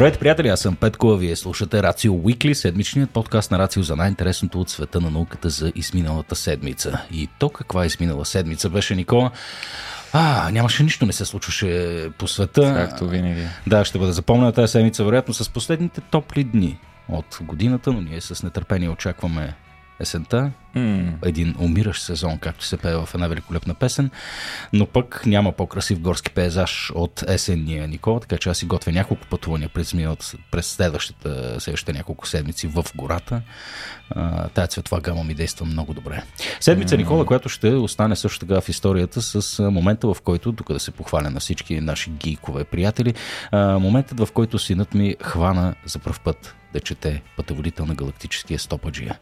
Здравейте, приятели, аз съм Петко, а вие слушате Рацио Уикли, седмичният подкаст на Рацио за най-интересното от света на науката за изминалата седмица. И то каква изминала седмица беше, Никола? А, нямаше нищо, не се случваше по света. Както винаги. Да, ще бъде запомнена тази седмица, вероятно, с последните топли дни от годината, но ние с нетърпение очакваме есента. Mm. Един умиращ сезон, както се пее в една великолепна песен, но пък няма по-красив горски пейзаж от есенния Никола, така че аз си готвя няколко пътувания през, миналата, през следващата, следващите няколко седмици в гората. А, тая цветова гама ми действа много добре. Седмица, mm. Никола, която ще остане също така в историята с момента, в който, тук да се похваля на всички наши гийкове приятели, а, моментът, в който синът ми хвана за пръв път да чете пътеводител на галактическия стопаджия.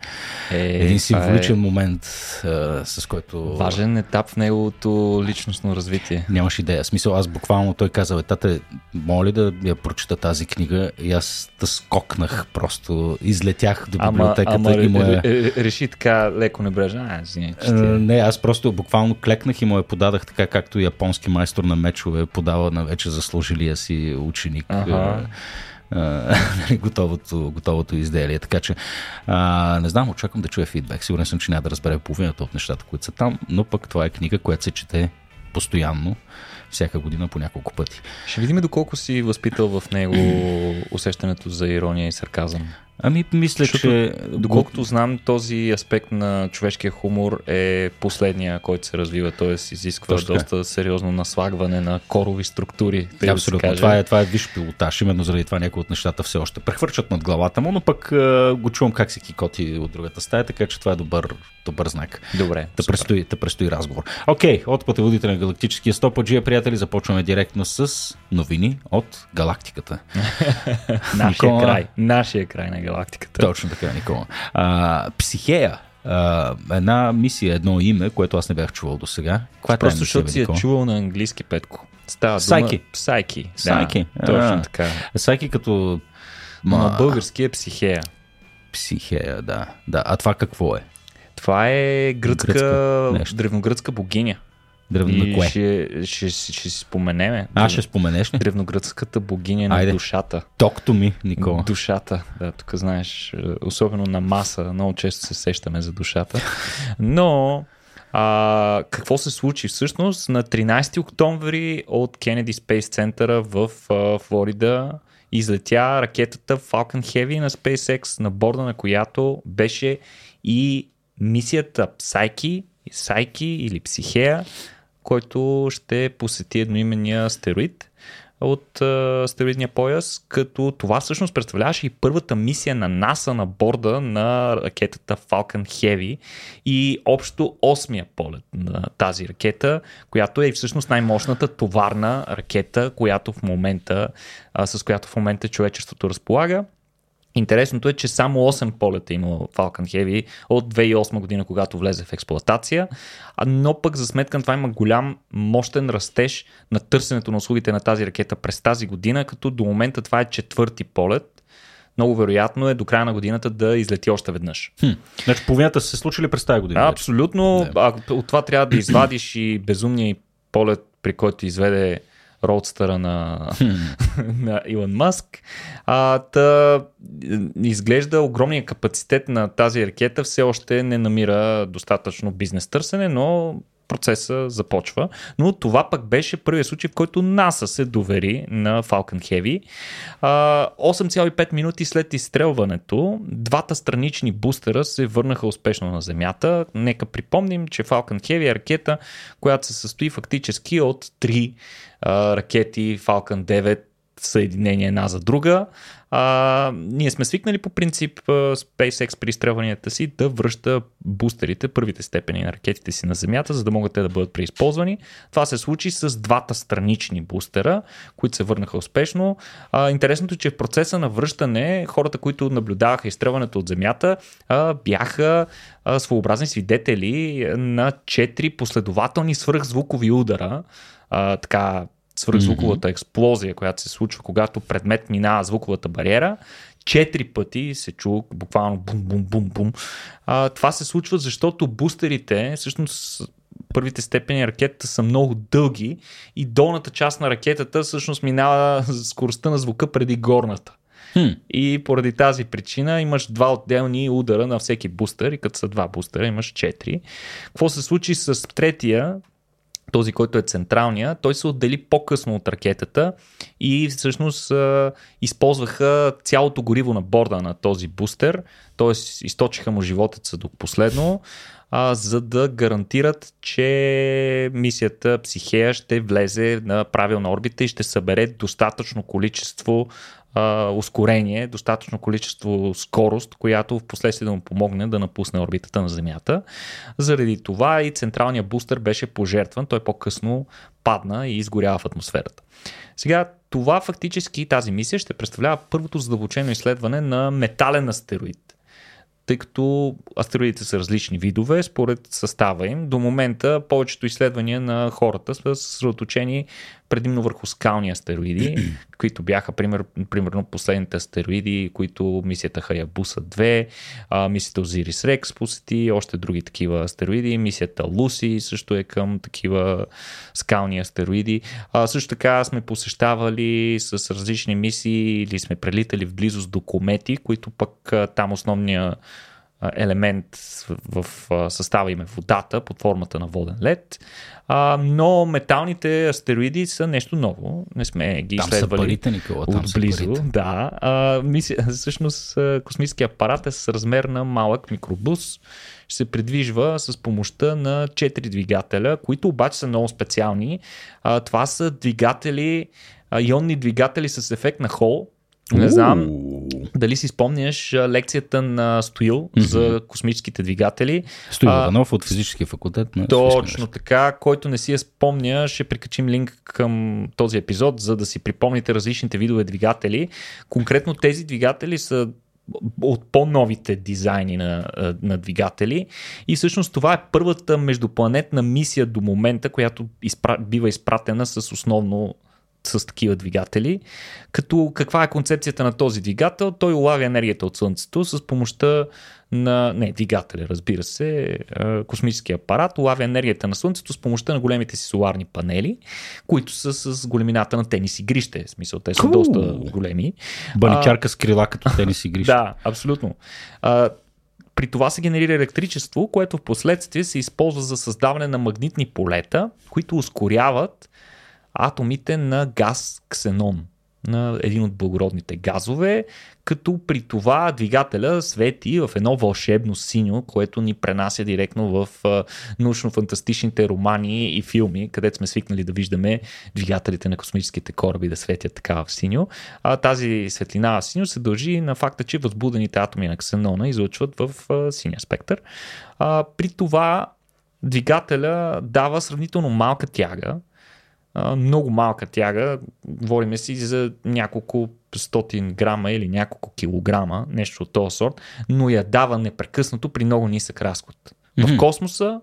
Е, Един символичен е... момент, а, с който... Важен етап в неговото личностно развитие. Нямаш идея. Смисъл, аз буквално той каза, тате, моля да я прочета тази книга? И аз скокнах просто. Излетях до библиотеката ама, ама, и му е... Реши така леко небрежно. А, извиня, че не, аз просто буквално клекнах и му я подадах така, както японски майстор на мечове подава на вече заслужилия си ученик. Ага готовото, готовото изделие. Така че а, не знам, очаквам да чуя фидбек. Сигурен съм, че няма да разбере половината от нещата, които са там, но пък това е книга, която се чете постоянно, всяка година по няколко пъти. Ще видим доколко си възпитал в него усещането за ирония и сарказъм. Ами, мисля, Защото, че... Доколкото знам, този аспект на човешкия хумор е последния, който се развива, т.е. изисква Точно доста сериозно наслагване на корови структури. Абсолютно. Да това, е, това е виш пилотаж. Именно заради това някои от нещата все още прехвърчат над главата му, но пък а, го чувам как се кикоти от другата стая, така че това е добър, добър знак. Добре. Да супер. предстои, да предстои разговор. Окей, от пътеводителя на галактическия стопаджия, приятели, започваме директно с новини от галактиката. Нашия Никола- край. Нашия край на галактиката. Точно така, Никола. А, Психея. А, една мисия, едно име, което аз не бях чувал до сега. Каква е Просто защото си е чувал на английски, Петко. Става Сайки. дума... Сайки. Сайки. Да, точно А. така. Сайки като... Но на Ма, български е психея. Психея, да. да. А това какво е? Това е гръцка, Гръцка древногръцка богиня. Древно И кое? ще, ще, ще, ще си споменеме. А, ще споменеш ли? Древногръцката богиня Айде. на душата. Токто ми, Никола. Душата, да, тук знаеш, особено на маса, много често се сещаме за душата. Но а, какво се случи всъщност? На 13 октомври от Кенеди Space Center в а, Флорида излетя ракетата Falcon Heavy на SpaceX, на борда на която беше и мисията Psyche, Psyche или Психея, който ще посети едноименния астероид от астероидния пояс, като това всъщност представляваше и първата мисия на НАСА на борда на ракетата Falcon Heavy и общо осмия полет на тази ракета, която е всъщност най-мощната товарна ракета, която в момента, с която в момента човечеството разполага. Интересното е, че само 8 полета е имало Falcon Heavy от 2008 година, когато влезе в експлоатация, но пък за сметка на това има голям мощен растеж на търсенето на услугите на тази ракета през тази година, като до момента това е четвърти полет. Много вероятно е до края на годината да излети още веднъж. Хм. Значи половината са се случили през тази година. Вече. абсолютно. А, от това трябва да извадиш и безумния полет, при който изведе роудстъра на, на Илон Маск. А, та, изглежда огромния капацитет на тази ракета все още не намира достатъчно бизнес търсене, но процеса започва. Но това пък беше първият случай, в който НАСА се довери на Falcon Heavy. А, 8,5 минути след изстрелването, двата странични бустера се върнаха успешно на Земята. Нека припомним, че Falcon Heavy е ракета, която се състои фактически от три ракети Falcon 9 съединение една за друга. А, ние сме свикнали по принцип SpaceX при изстрелванията си да връща бустерите, първите степени на ракетите си на Земята, за да могат те да бъдат преизползвани. Това се случи с двата странични бустера, които се върнаха успешно. А, интересното е, че в процеса на връщане хората, които наблюдаваха изстрелването от Земята, а, бяха а, своеобразни свидетели на четири последователни свръхзвукови удара. А, така свръхзвуковата експлозия, която се случва, когато предмет минава звуковата бариера. Четири пъти се чу буквално бум-бум-бум-бум. Това се случва, защото бустерите, всъщност първите степени ракетата са много дълги и долната част на ракетата всъщност минава скоростта на звука преди горната. Хм. И поради тази причина имаш два отделни удара на всеки бустер и като са два бустера имаш четири. Какво се случи с третия, този, който е централния, той се отдели по-късно от ракетата и всъщност а, използваха цялото гориво на борда на този бустер, т.е. източиха му животеца до последно, а, за да гарантират, че мисията Психея ще влезе на правилна орбита и ще събере достатъчно количество а, ускорение, достатъчно количество скорост, която в последствие да му помогне да напусне орбитата на Земята. Заради това и централният бустер беше пожертван, той по-късно падна и изгорява в атмосферата. Сега, това фактически, тази мисия ще представлява първото задълбочено изследване на метален астероид тъй като астероидите са различни видове според състава им. До момента повечето изследвания на хората са съсредоточени предимно върху скални астероиди, които бяха пример, примерно последните астероиди, които мисията Хаябуса 2, а, мисията Озирис Рекс посети, още други такива астероиди, мисията Луси също е към такива скални астероиди. А, също така сме посещавали с различни мисии или сме прелитали в близост до комети, които пък там основния елемент в състава им е водата под формата на воден лед. А, но металните астероиди са нещо ново. Не сме ги там изследвали са парите, Никола, там отблизо. Са парите. Да. А, мисли, всъщност космическия апарат е с размер на малък микробус. Ще се придвижва с помощта на 4 двигателя, които обаче са много специални. А, това са двигатели, ионни двигатели с ефект на Хол. Не знам дали си спомняш лекцията на Стоил mm-hmm. за космическите двигатели. Стоил Иванов от физическия факултет на Точно така. Който не си я спомня, ще прикачим линк към този епизод, за да си припомните различните видове двигатели. Конкретно тези двигатели са от по-новите дизайни на, на двигатели. И всъщност това е първата междупланетна мисия до момента, която изпра... бива изпратена с основно с такива двигатели. Като каква е концепцията на този двигател? Той улавя енергията от Слънцето с помощта на, не, двигателя, разбира се, космически апарат, улавя енергията на Слънцето с помощта на големите си соларни панели, които са с големината на тенис игрище. В смисъл, те са cool. доста големи. Баничарка с крила като тенис игрище. да, абсолютно. А, при това се генерира електричество, което в последствие се използва за създаване на магнитни полета, които ускоряват атомите на газ ксенон, на един от благородните газове, като при това двигателя свети в едно вълшебно синьо, което ни пренася директно в научно-фантастичните романи и филми, където сме свикнали да виждаме двигателите на космическите кораби да светят така в синьо. А тази светлина в синьо се дължи на факта, че възбудените атоми на ксенона излъчват в синя спектър. А, при това двигателя дава сравнително малка тяга, много малка тяга, говориме си за няколко стотин грама или няколко килограма, нещо от този сорт, но я дава непрекъснато при много нисък разход. Mm-hmm. В космоса,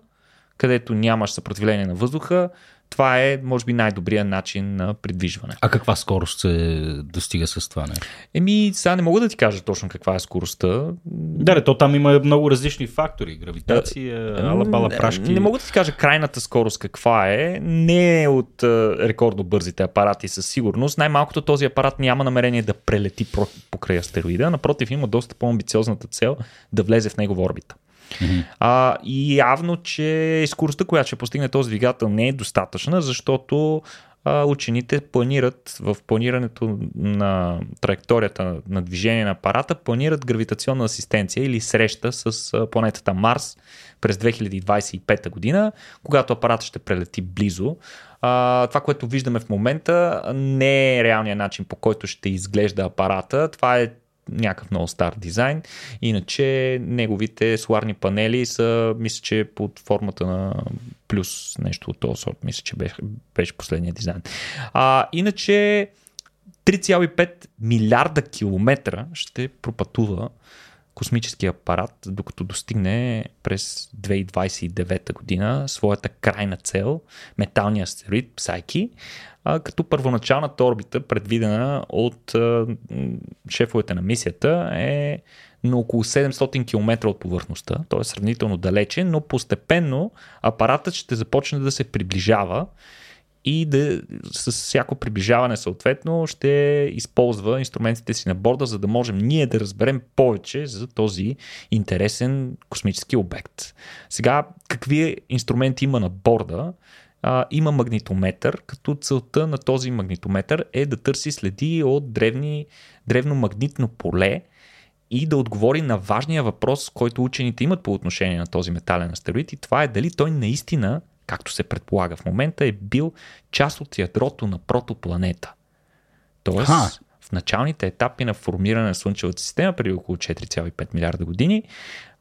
където нямаш съпротивление на въздуха, това е, може би, най-добрият начин на придвижване. А каква скорост се достига с това? Не? Еми, сега не мога да ти кажа точно каква е скоростта. Да, то там има много различни фактори. Гравитация, да, алабала прашки. Не, не мога да ти кажа крайната скорост каква е. Не е от рекордно бързите апарати със сигурност. Най-малкото този апарат няма намерение да прелети покрай астероида. Напротив, има доста по-амбициозната цел да влезе в негова орбита. Mm-hmm. А, и явно, че скоростта, която ще постигне този двигател, не е достатъчна, защото а, учените планират в планирането на траекторията на движение на апарата, планират гравитационна асистенция или среща с планетата Марс през 2025 година, когато апаратът ще прелети близо. А, това, което виждаме в момента, не е реалният начин по който ще изглежда апарата. Това е някакъв много стар дизайн. Иначе неговите соларни панели са, мисля, че под формата на плюс нещо от този сорт. Мисля, че беше, беше последния дизайн. А, иначе 3,5 милиарда километра ще пропътува космически апарат, докато достигне през 2029 година своята крайна цел, металния астероид Псайки, като първоначалната орбита, предвидена от шефовете на мисията, е на около 700 км от повърхността, т.е. сравнително далече, но постепенно апаратът ще започне да се приближава и да с всяко приближаване съответно ще използва инструментите си на борда, за да можем ние да разберем повече за този интересен космически обект. Сега, какви инструменти има на борда? а, има магнитометър, като целта на този магнитометър е да търси следи от древни, древно магнитно поле и да отговори на важния въпрос, който учените имат по отношение на този метален астероид и това е дали той наистина, както се предполага в момента, е бил част от ядрото на протопланета. Тоест, Ха. в началните етапи на формиране на Слънчевата система, преди около 4,5 милиарда години,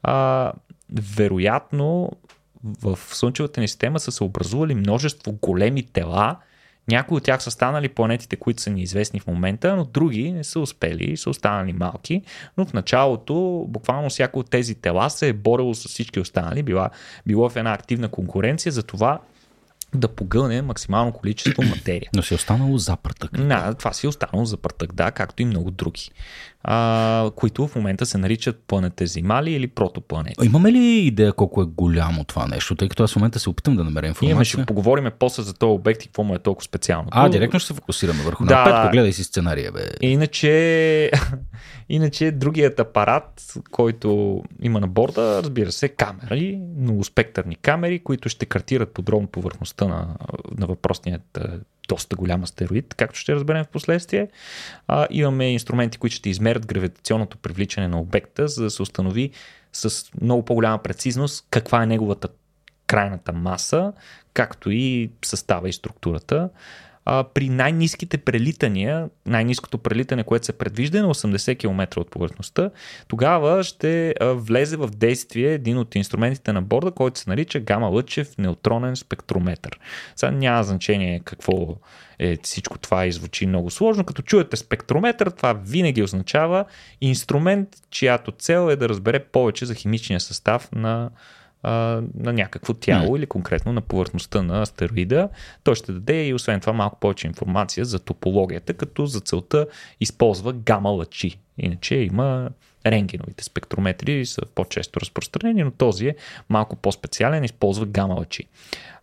а, вероятно в Слънчевата ни система са се образували множество големи тела. Някои от тях са станали планетите, които са ни известни в момента, но други не са успели, са останали малки. Но в началото, буквално всяко от тези тела се е борело с всички останали, била, било в една активна конкуренция за това да погълне максимално количество материя. Но си е останало за прътък. Да, това си е останало за прътък, да, както и много други, а, които в момента се наричат планетезимали или протопланети. Имаме ли идея колко е голямо това нещо, тъй като аз в момента се опитам да намеря информация? Имаме, ще поговорим после за този обект и какво му е толкова специално. А, директно ще се фокусираме върху да, напред, погледай си сценария, бе. Иначе, иначе другият апарат, който има на борда, разбира се, камери, многоспектърни камери, които ще картират подробно повърхността на, на въпросният доста голям астероид, както ще разберем в последствие. А, имаме инструменти, които ще измерят гравитационното привличане на обекта, за да се установи с много по-голяма прецизност каква е неговата крайната маса, както и състава и структурата при най-низките прелитания, най-низкото прелитане, което се предвижда е на 80 км от повърхността, тогава ще влезе в действие един от инструментите на борда, който се нарича гама лъчев неутронен спектрометър. Сега няма значение какво е всичко това и звучи много сложно. Като чуете спектрометър, това винаги означава инструмент, чиято цел е да разбере повече за химичния състав на а, на някакво тяло mm. или конкретно на повърхността на астероида. Той ще даде и освен това малко повече информация за топологията, като за целта използва гама лъчи. Иначе има рентгеновите спектрометри са по-често разпространени, но този е малко по-специален, използва гама лъчи.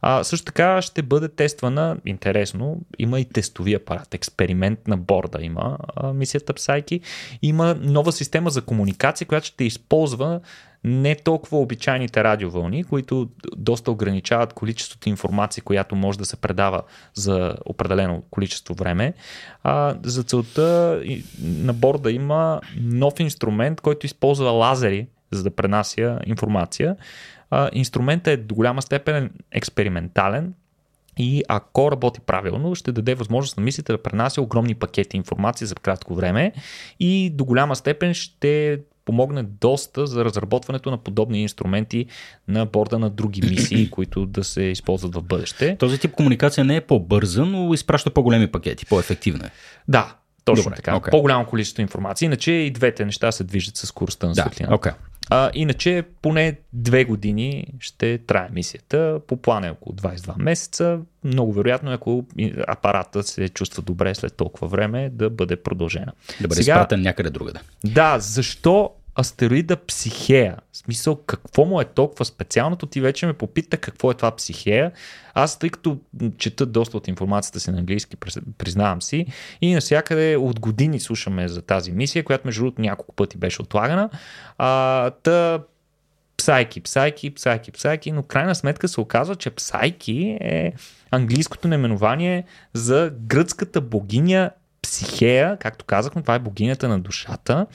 А, също така ще бъде тествана, интересно, има и тестови апарат, експеримент на борда има а, мисията Псайки. Има нова система за комуникация, която ще използва не толкова обичайните радиовълни, които доста ограничават количеството информация, която може да се предава за определено количество време. А, за целта на борда има нов инструмент, който използва лазери, за да пренася информация. А, инструментът е до голяма степен експериментален, и ако работи правилно, ще даде възможност на мислите да пренася огромни пакети информация за кратко време и до голяма степен ще помогне доста за разработването на подобни инструменти на борда на други мисии, които да се използват в бъдеще. Този тип комуникация не е по-бърза, но изпраща по-големи пакети, по-ефективна е. Да, точно Добре, така. Okay. По-голямо количество информация. Иначе и двете неща се движат с скоростта на светлината. Okay. А, иначе поне две години ще трае мисията. По плана е около 22 месеца. Много вероятно, ако апарата се чувства добре след толкова време, да бъде продължена. Да бъде Сега, изпратен някъде другаде. Да, защо астероида Психея. В смисъл, какво му е толкова специалното? Ти вече ме попита какво е това Психея. Аз, тъй като чета доста от информацията си на английски, признавам си, и навсякъде от години слушаме за тази мисия, която между другото няколко пъти беше отлагана. А, та Псайки, Псайки, Псайки, Псайки, но крайна сметка се оказва, че Псайки е английското наименование за гръцката богиня Психея, както казахме, това е богинята на душата,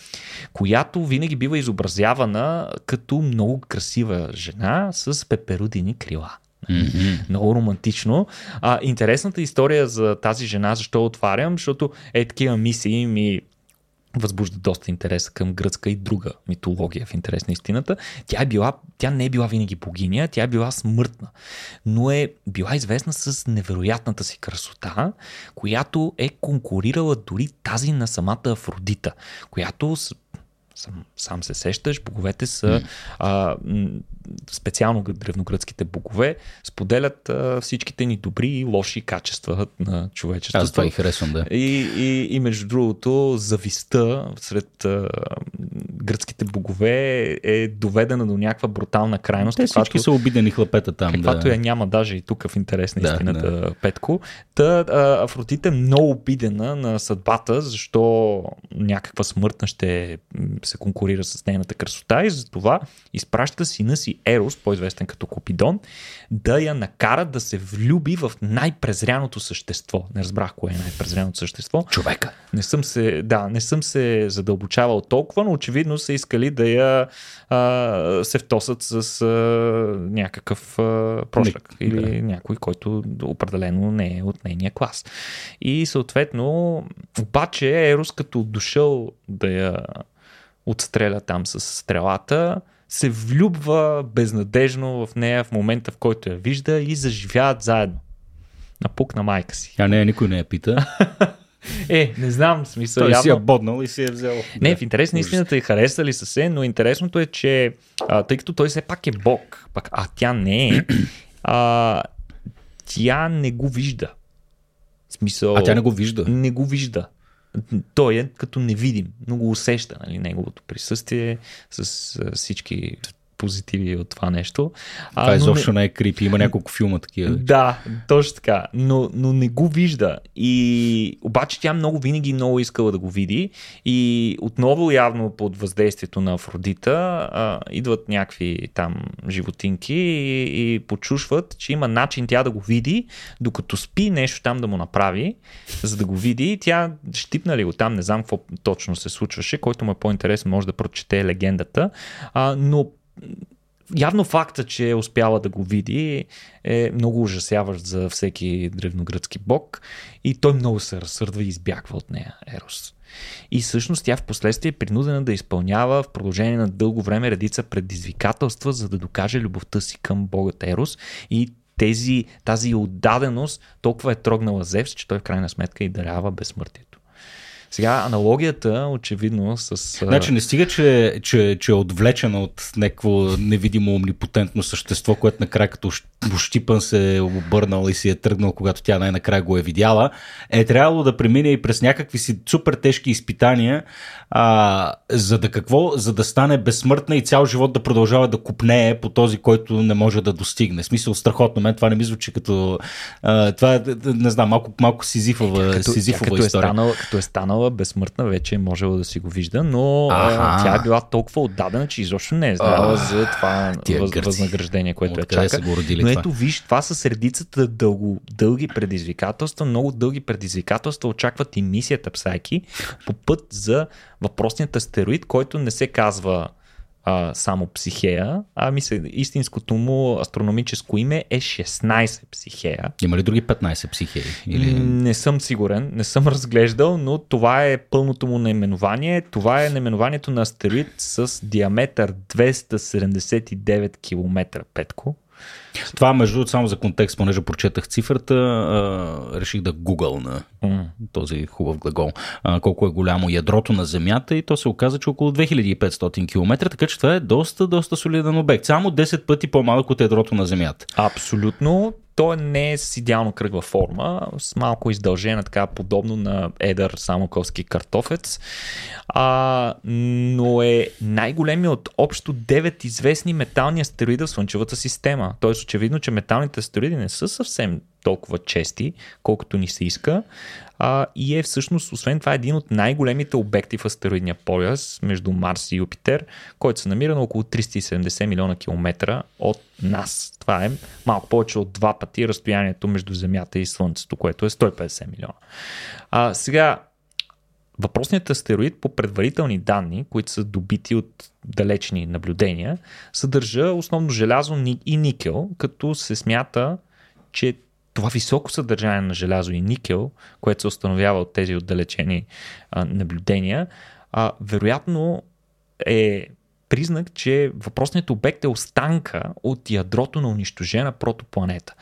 която винаги бива изобразявана като много красива жена с пеперудини крила. Mm-hmm. Много романтично. А, интересната история за тази жена, защо отварям, защото е такива мисии ми възбужда доста интерес към гръцка и друга митология в интерес на истината. Тя, е била, тя не е била винаги богиня, тя е била смъртна, но е била известна с невероятната си красота, която е конкурирала дори тази на самата Афродита, която сам, сам се сещаш, боговете са а, специално древногръцките богове, споделят а, всичките ни добри и лоши качества на човечеството. Аз това и харесвам, да. И, и, и между другото, зависта сред а, гръцките богове е доведена до някаква брутална крайност. Те всички каквато, са обидени хлапета там. Каквато да. я няма даже и тук в интерес на истината, да. Петко. Та а, Афродита е много обидена на съдбата, защо някаква смъртна ще се конкурира с нейната красота и затова изпраща сина си Ерос, по-известен като Купидон, да я накара да се влюби в най-презряното същество. Не разбрах кое е най-презряното същество. Човека. Не съм се, да, не съм се задълбочавал толкова, но очевидно са искали да я а, се втосат с а, някакъв а, прошък или да. някой, който определено не е от нейния клас. И съответно, обаче Ерос като дошъл да я отстреля там с стрелата, се влюбва безнадежно в нея в момента, в който я вижда и заживяват заедно. Напук на майка си. А не, никой не я пита. Е, не знам, смисъл. Той явно... си я боднал и си я взел. Не, в интерес на истината и харесали са се, но интересното е, че а, тъй като той все пак е бог, пак, а тя не е, а, тя не го вижда. Смисъл, а тя не го вижда? Не го вижда той е като невидим, но го усеща, нали, неговото присъствие с всички позитиви от това нещо. Това а, изобщо не... не е крипи, има няколко филма такива. Да, точно така, но, но не го вижда. И обаче тя много винаги много искала да го види и отново явно под въздействието на Афродита а, идват някакви там животинки и, и почушват, че има начин тя да го види, докато спи нещо там да му направи, за да го види. И тя щипна ли го там, не знам какво точно се случваше, който му е по-интересен, може да прочете легендата, а, но явно факта, че е успяла да го види е много ужасяващ за всеки древногръцки бог и той много се разсърдва и избягва от нея, Ерос. И всъщност тя в последствие е принудена да изпълнява в продължение на дълго време редица предизвикателства, за да докаже любовта си към богът Ерос и тези, тази отдаденост толкова е трогнала Зевс, че той в крайна сметка и дарява безсмъртието. Сега аналогията, очевидно, с... Значи не стига, че, че, че е отвлечена от някакво невидимо омнипотентно същество, което накрая като щипан се е обърнал и си е тръгнал, когато тя най-накрая го е видяла, е трябвало да премине и през някакви си супер тежки изпитания, а, за да какво? За да стане безсмъртна и цял живот да продължава да купнее по този, който не може да достигне. Смисъл страхотно. Мен това не ми звучи като... А, това е, не знам, малко, малко сизифова, като, сизифова като история. Е станала, като е станала безсмъртна, вече е можела да си го вижда, но а, тя е била толкова отдадена, че изобщо не е знала за това въз, възнаграждение, което я чака. Са го родили но това? ето виж, това са средицата дълго, дълги предизвикателства, много дълги предизвикателства очакват и мисията Псайки по път за въпросният астероид, който не се казва а, само Психея, ами се, истинското му астрономическо име е 16 Психея. Има ли други 15 Психеи? Или... Не съм сигурен, не съм разглеждал, но това е пълното му наименование. Това е наименованието на астероид с диаметър 279 км, Петко. Това, между другото, само за контекст, понеже прочетах цифрата, а, реших да гугъл на mm. този хубав глагол. А, колко е голямо ядрото на Земята и то се оказа, че около 2500 км, така че това е доста, доста солиден обект. Само 10 пъти по-малък от ядрото на Земята. Абсолютно той не е с идеално кръгла форма, с малко издължена, така подобно на едър самоковски картофец, а, но е най-големият от общо 9 известни метални астероида в Слънчевата система. Тоест очевидно, че металните астероиди не са съвсем толкова чести, колкото ни се иска. А, и е всъщност, освен това, един от най-големите обекти в астероидния пояс между Марс и Юпитер, който се намира на около 370 милиона километра от нас. Това е малко повече от два пъти разстоянието между Земята и Слънцето, което е 150 милиона. А, сега, Въпросният астероид по предварителни данни, които са добити от далечни наблюдения, съдържа основно желязо и никел, като се смята, че това високо съдържание на желязо и никел, което се установява от тези отдалечени а, наблюдения, а, вероятно е признак, че въпросният обект е останка от ядрото на унищожена протопланета.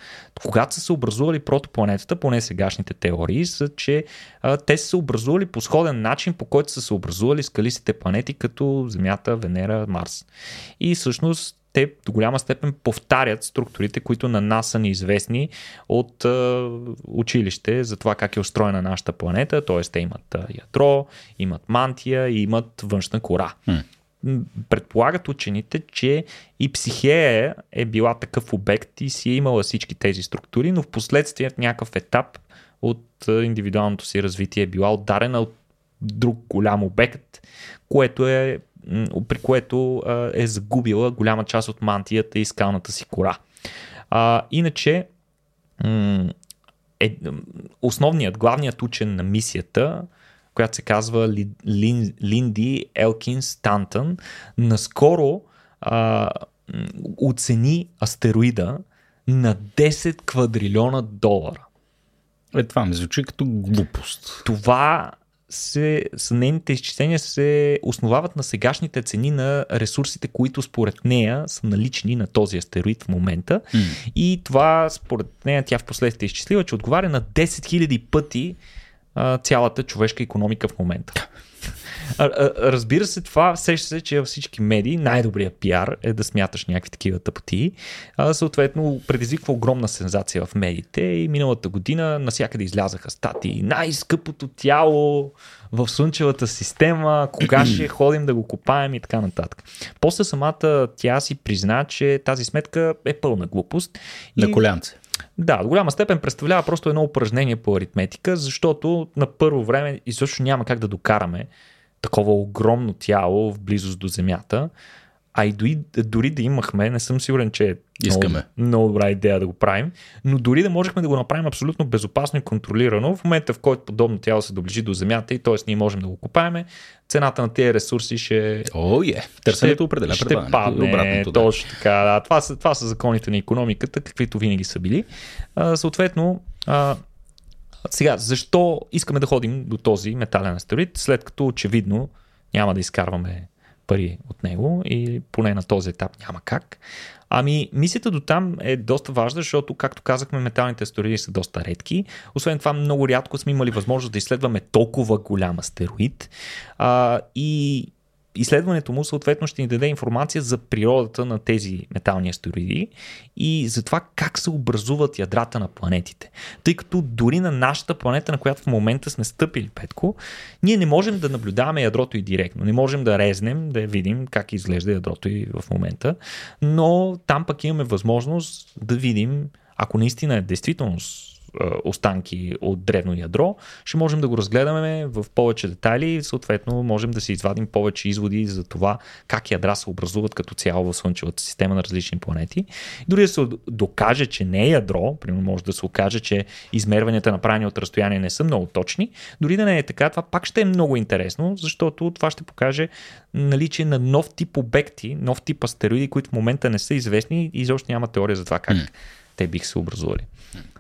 Когато са се образували протопланетата, поне сегашните теории са, че а, те са се образували по сходен начин, по който са се образували скалистите планети, като Земята, Венера, Марс. И всъщност те до голяма степен повтарят структурите, които на нас са неизвестни от а, училище за това как е устроена нашата планета. Т.е. те имат а, ядро, имат мантия и имат външна кора. Hmm предполагат учените, че и психея е била такъв обект и си е имала всички тези структури, но в последствие в някакъв етап от индивидуалното си развитие е била ударена от друг голям обект, което е, при което е загубила голяма част от мантията и скалната си кора. А, иначе, е, основният, главният учен на мисията която се казва Лин, Линди Елкин Стантън, наскоро а, оцени астероида на 10 квадрилиона долара. Е, това ми звучи като глупост. Това се, нейните изчисления се основават на сегашните цени на ресурсите, които според нея са налични на този астероид в момента. Mm. И това според нея тя в последствие изчислила, че отговаря на 10 000 пъти а, цялата човешка економика в момента. Разбира се, това сеща се, че във всички медии най-добрият пиар е да смяташ някакви такива тъпоти. А, съответно, предизвиква огромна сензация в медиите и миналата година насякъде излязаха статии. Най-скъпото тяло в Слънчевата система, кога ще ходим да го копаем и така нататък. После самата тя си призна, че тази сметка е пълна глупост. На колянце. Да, до голяма степен представлява просто едно упражнение по аритметика, защото на първо време изобщо няма как да докараме такова огромно тяло в близост до Земята. А и дори, дори да имахме, не съм сигурен, че е Искаме. Много, много добра идея да го правим, но дори да можехме да го направим абсолютно безопасно и контролирано, в момента в който подобно тяло се доближи до Земята и т.е. ние можем да го купаеме, цената на тези ресурси ще. О, е. Търсенето определя ще падне. Обратното, да. Точно така. Да. Това, са, това са законите на економиката, каквито винаги са били. А, съответно, а, сега, защо искаме да ходим до този метален астероид, след като очевидно няма да изкарваме пари от него и поне на този етап няма как. Ами, мисията до там е доста важна, защото, както казахме, металните астероиди са доста редки. Освен това, много рядко сме имали възможност да изследваме толкова голям астероид. А, и изследването му съответно ще ни даде информация за природата на тези метални астероиди и за това как се образуват ядрата на планетите. Тъй като дори на нашата планета, на която в момента сме стъпили, Петко, ние не можем да наблюдаваме ядрото и директно. Не можем да резнем, да видим как изглежда ядрото и в момента, но там пък имаме възможност да видим ако наистина е действителност останки от древно ядро, ще можем да го разгледаме в повече детайли и съответно можем да си извадим повече изводи за това как ядра се образуват като цяло в Слънчевата система на различни планети. Дори да се докаже, че не е ядро, примерно може да се окаже, че измерванията направени от разстояние не са много точни, дори да не е така, това пак ще е много интересно, защото това ще покаже наличие на нов тип обекти, нов тип астероиди, които в момента не са известни и изобщо няма теория за това как mm. Те бих се образували.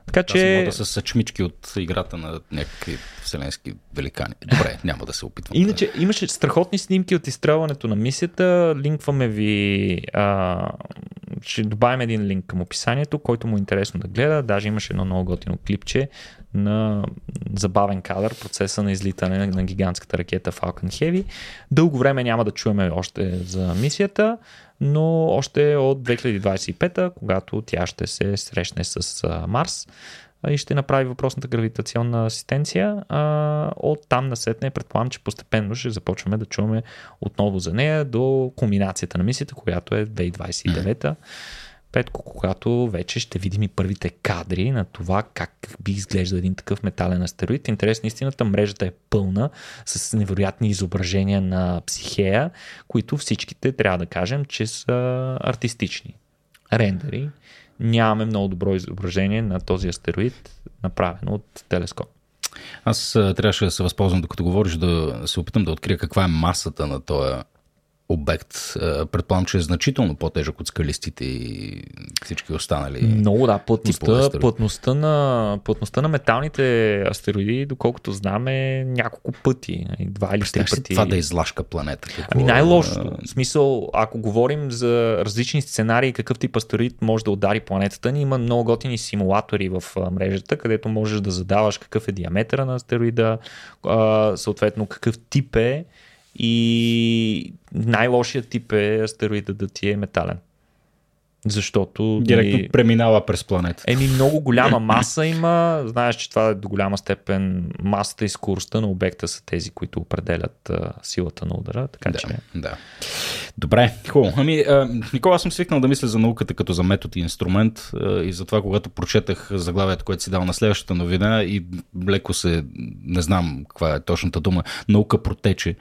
Така че... Да са съчмички от играта на някакви вселенски великани. Добре, няма да се опитвам. Иначе да... имаше страхотни снимки от изстрелването на мисията. Линкваме ви. А, ще добавим един линк към описанието, който му е интересно да гледа. Даже имаше едно много готино клипче на забавен кадър, процеса на излитане на гигантската ракета Falcon Heavy. Дълго време няма да чуеме още за мисията но още от 2025, когато тя ще се срещне с Марс и ще направи въпросната гравитационна асистенция. От там насетне предполагам, че постепенно ще започваме да чуваме отново за нея до кулминацията на мисията, която е 2029. Петко, когато вече ще видим и първите кадри на това как би изглеждал един такъв метален астероид. Интересна истината, мрежата е пълна с невероятни изображения на психея, които всичките трябва да кажем, че са артистични. Рендери. Нямаме много добро изображение на този астероид, направено от телескоп. Аз трябваше да се възползвам, докато говориш, да се опитам да открия каква е масата на този обект. Предполагам, че е значително по-тежък от скалистите и всички останали. Много, да. Плътността, плътността, на, плътността на металните астероиди, доколкото знам, е няколко пъти. Нали, два или три пъти. Това да излашка планета. Какво... Ами най-лошото. В смисъл, ако говорим за различни сценарии, какъв тип астероид може да удари планетата ни, има много готини симулатори в мрежата, където можеш да задаваш какъв е диаметъра на астероида, съответно какъв тип е и най-лошият тип е астероида да ти е метален. Защото. Директно ми... преминава през планета. Еми, много голяма маса има. Знаеш, че това е до голяма степен масата и скоростта на обекта са тези, които определят а, силата на удара. Така да, че. Да. Добре, хубаво. Ами, а, Никола, аз съм свикнал да мисля за науката като за метод и инструмент а, и затова, когато прочетах заглавието, което си дал на следващата новина и леко се, не знам каква е точната дума, наука протече.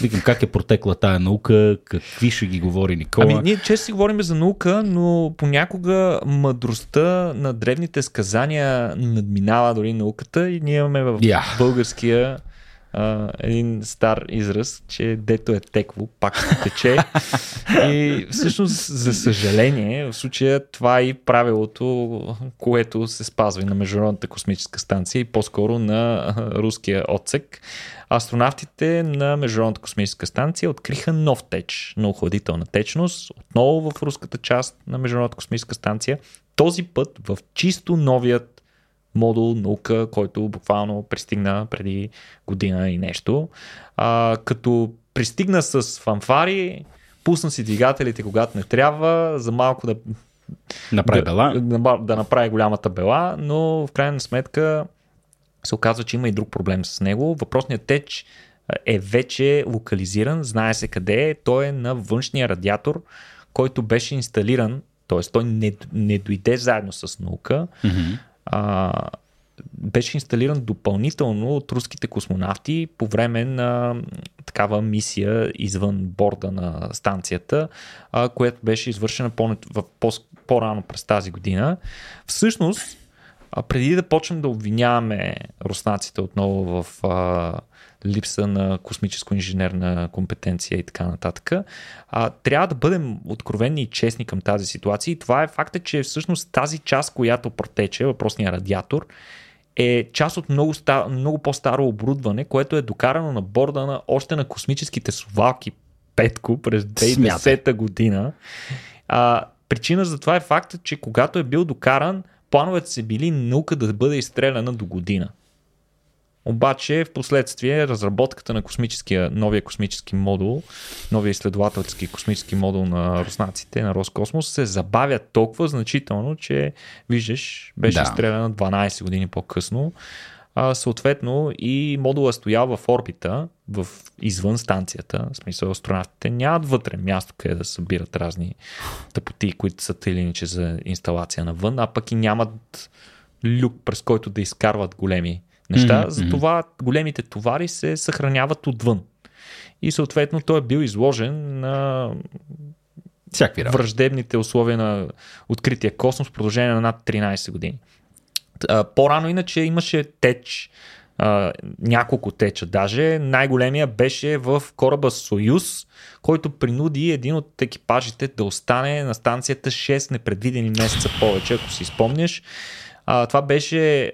Викам, как е протекла тая наука, какви ще ги говори Никола? Ами, ние често си говорим за наука, но понякога мъдростта на древните сказания надминава дори науката и ние имаме в yeah. българския а, един стар израз, че дето е текло, пак ще тече. и всъщност, за съжаление, в случая това е и правилото, което се спазва и на Международната космическа станция и по-скоро на руския отсек. Астронавтите на Международната космическа станция откриха нов теч на охладителна течност, отново в руската част на Международната космическа станция. Този път в чисто новият модул наука, който буквално пристигна преди година и нещо. А, като пристигна с фанфари, пусна си двигателите, когато не трябва, за малко да направи бела. Да, да направи голямата бела, но в крайна сметка се оказва, че има и друг проблем с него. Въпросният теч е вече локализиран, знае се къде е. Той е на външния радиатор, който беше инсталиран, т.е. той не, не дойде заедно с наука, mm-hmm а, беше инсталиран допълнително от руските космонавти по време на такава мисия извън борда на станцията, а, която беше извършена по, по, по-рано през тази година. Всъщност, а преди да почнем да обвиняваме руснаците отново в а, липса на космическо-инженерна компетенция и така нататък, а, трябва да бъдем откровени и честни към тази ситуация. И това е факта, че всъщност тази част, която протече, въпросния радиатор, е част от много, ста, много по-старо оборудване, което е докарано на борда на още на космическите совалки Петко през 2010 година. А, причина за това е факта, че когато е бил докаран, плановете са били наука да бъде изстреляна до година. Обаче в последствие разработката на космическия, новия космически модул, новия изследователски космически модул на руснаците, на Роскосмос, се забавя толкова значително, че виждаш, беше да. изстреляна 12 години по-късно. А, съответно и модул е стоял в орбита, в извън станцията, в смисъл астронавтите нямат вътре място, къде да събират разни тъпоти, които са тъй за инсталация навън, а пък и нямат люк, през който да изкарват големи неща. Mm-hmm. Затова големите товари се съхраняват отвън. И съответно той е бил изложен на Всякакви враждебните условия на открития космос в продължение на над 13 години. По-рано иначе имаше теч, няколко теча даже. Най-големия беше в кораба Союз, който принуди един от екипажите да остане на станцията 6 непредвидени месеца повече, ако си спомняш. Това беше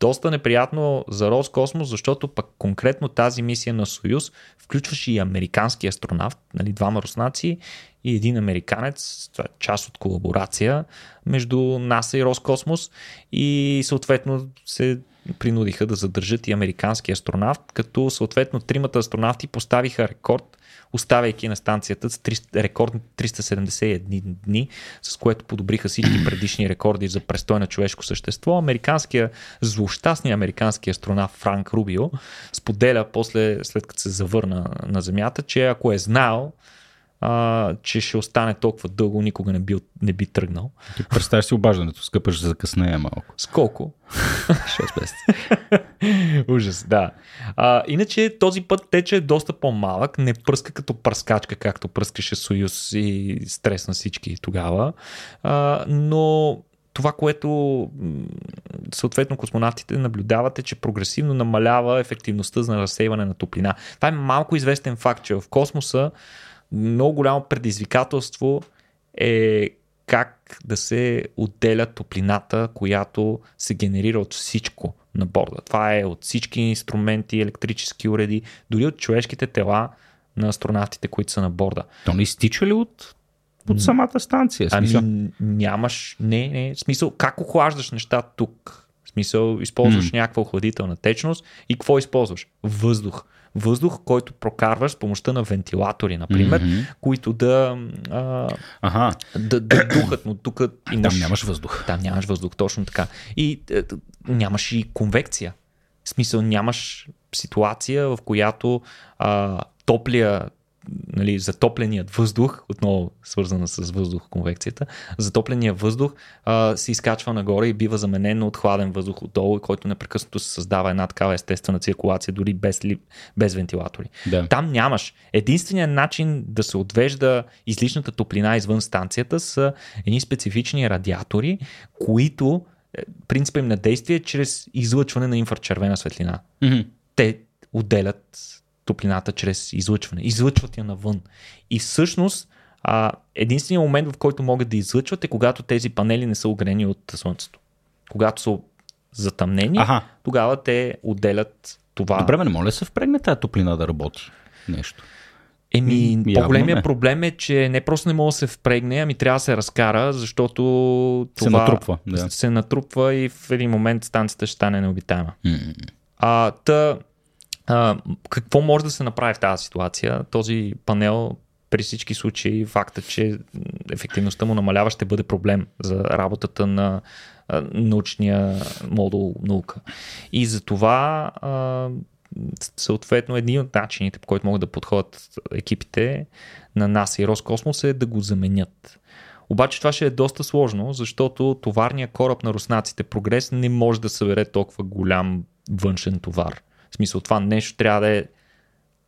доста неприятно за Роскосмос, защото пък конкретно тази мисия на Союз включваше и американски астронавт, нали, двама руснаци и един американец, това е част от колаборация между НАСА и Роскосмос и съответно се принудиха да задържат и американски астронавт, като съответно тримата астронавти поставиха рекорд оставяйки на станцията с 300, рекордни 371 дни, с което подобриха всички предишни рекорди за престой на човешко същество. Американския, злощастния американски астронавт Франк Рубио споделя после, след като се завърна на Земята, че ако е знал, а, че ще остане толкова дълго, никога не би, не би тръгнал. Ти представяш си обаждането, скъпаш за закъснее малко. С колко? 6 месеца. Ужас, да. А, иначе този път тече е доста по-малък, не пръска като пръскачка, както пръскаше Союз и стрес на всички тогава, а, но това, което съответно космонавтите наблюдават е, че прогресивно намалява ефективността за разсейване на топлина. Това е малко известен факт, че в космоса много голямо предизвикателство е как да се отделя топлината, която се генерира от всичко на борда. Това е от всички инструменти, електрически уреди, дори от човешките тела на астронавтите, които са на борда. То не изтича ли от, от самата станция? Смисъл? Ами нямаш, не, не, смисъл, как охлаждаш неща тук? В смисъл, използваш mm. някаква охладителна течност и какво използваш? Въздух. Въздух, който прокарваш с помощта на вентилатори, например, mm-hmm. които да, а, да, да духат, но тук имаш... Там нямаш въздух. Там нямаш въздух, точно така. И е, нямаш и конвекция. В смисъл, нямаш ситуация, в която а, топлия нали, затопленият въздух, отново свързана с въздух конвекцията, затопленият въздух а, се изкачва нагоре и бива заменен от хладен въздух отдолу, който непрекъснато се създава една такава естествена циркулация, дори без, ли, без вентилатори. Да. Там нямаш. Единственият начин да се отвежда излишната топлина извън станцията са едни специфични радиатори, които е, принципа им на действие е чрез излъчване на инфрачервена светлина. Mm-hmm. Те отделят топлината чрез излъчване. Излъчват я навън. И всъщност а, единственият момент, в който могат да излъчват е когато тези панели не са огрени от Слънцето. Когато са затъмнени, Аха. тогава те отделят това. Добре, не моля се впрегне тази топлина да работи нещо. Еми, по-големия не. проблем е, че не просто не може да се впрегне, ами трябва да се разкара, защото това Се натрупва, да. се натрупва и в един момент станцията ще стане необитаема. А, та, а, какво може да се направи в тази ситуация? Този панел при всички случаи факта, че ефективността му намалява ще бъде проблем за работата на научния модул наука. И за това съответно един от начините, по който могат да подходят екипите на НАСА и Роскосмос е да го заменят. Обаче това ще е доста сложно, защото товарният кораб на руснаците Прогрес не може да събере толкова голям външен товар. В смисъл това нещо трябва да е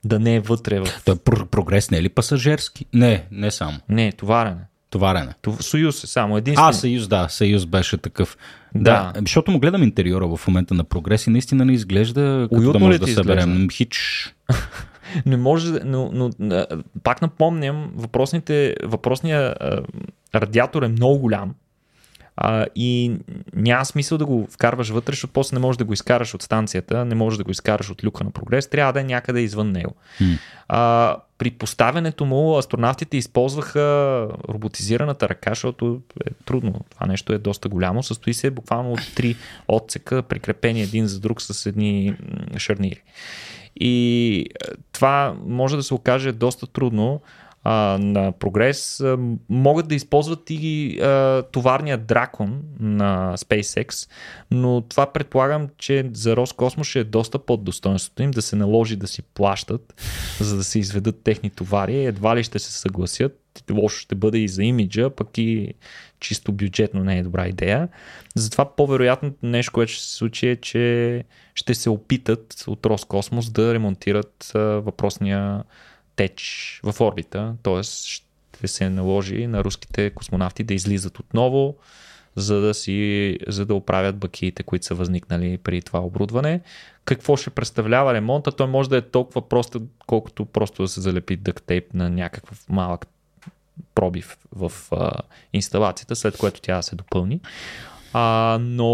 да не е вътре в... Той про- прогрес не е ли пасажирски? Не, не само. Не, товарене. Товарене. Това- Съюз е само единствено. А, Съюз, да, Съюз беше такъв. Да. Да. защото му гледам интериора в момента на прогрес и наистина не изглежда като Уютно да може да съберем. Хич. Не може, но, но а, пак напомням, въпросните, въпросният радиатор е много голям а, и няма смисъл да го вкарваш вътре, защото после не можеш да го изкараш от станцията, не можеш да го изкараш от люка на прогрес, трябва да е някъде извън него. А, при поставянето му астронавтите използваха роботизираната ръка, защото е трудно. Това нещо е доста голямо. Състои се буквално от три отсека, прикрепени един за друг с едни шарнири. И това може да се окаже доста трудно а, на прогрес. А, могат да използват и а, товарния дракон на SpaceX, но това предполагам, че за Роскосмос ще е доста под достоинството им да се наложи да си плащат, за да се изведат техни товари. Едва ли ще се съгласят. Лошо ще бъде и за имиджа, пък и чисто бюджетно не е добра идея. Затова по-вероятното нещо, което ще се случи е, че ще се опитат от Роскосмос да ремонтират а, въпросния теч в орбита, т.е. ще се наложи на руските космонавти да излизат отново, за да, си, за да оправят бакиите, които са възникнали при това оборудване. Какво ще представлява ремонта? Той може да е толкова просто, колкото просто да се залепи дъктейп на някакъв малък пробив в а, инсталацията, след което тя да се допълни. А, но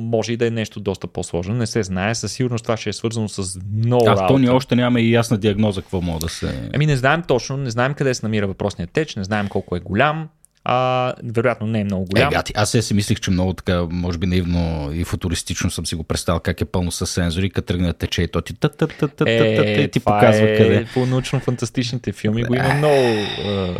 може и да е нещо доста по-сложно. Не се знае. Със сигурност това ще е свързано с много А то ние още нямаме и ясна диагноза какво може да се... Ами не знаем точно, не знаем къде се намира въпросният теч, не знаем колко е голям. А, вероятно не е много Е, голям. гати, аз си мислих, че много така, може би наивно и футуристично съм си го представил как е пълно с сензори, като тръгне да тече и то ти, ти показва е, къде. По научно-фантастичните филми го има много е,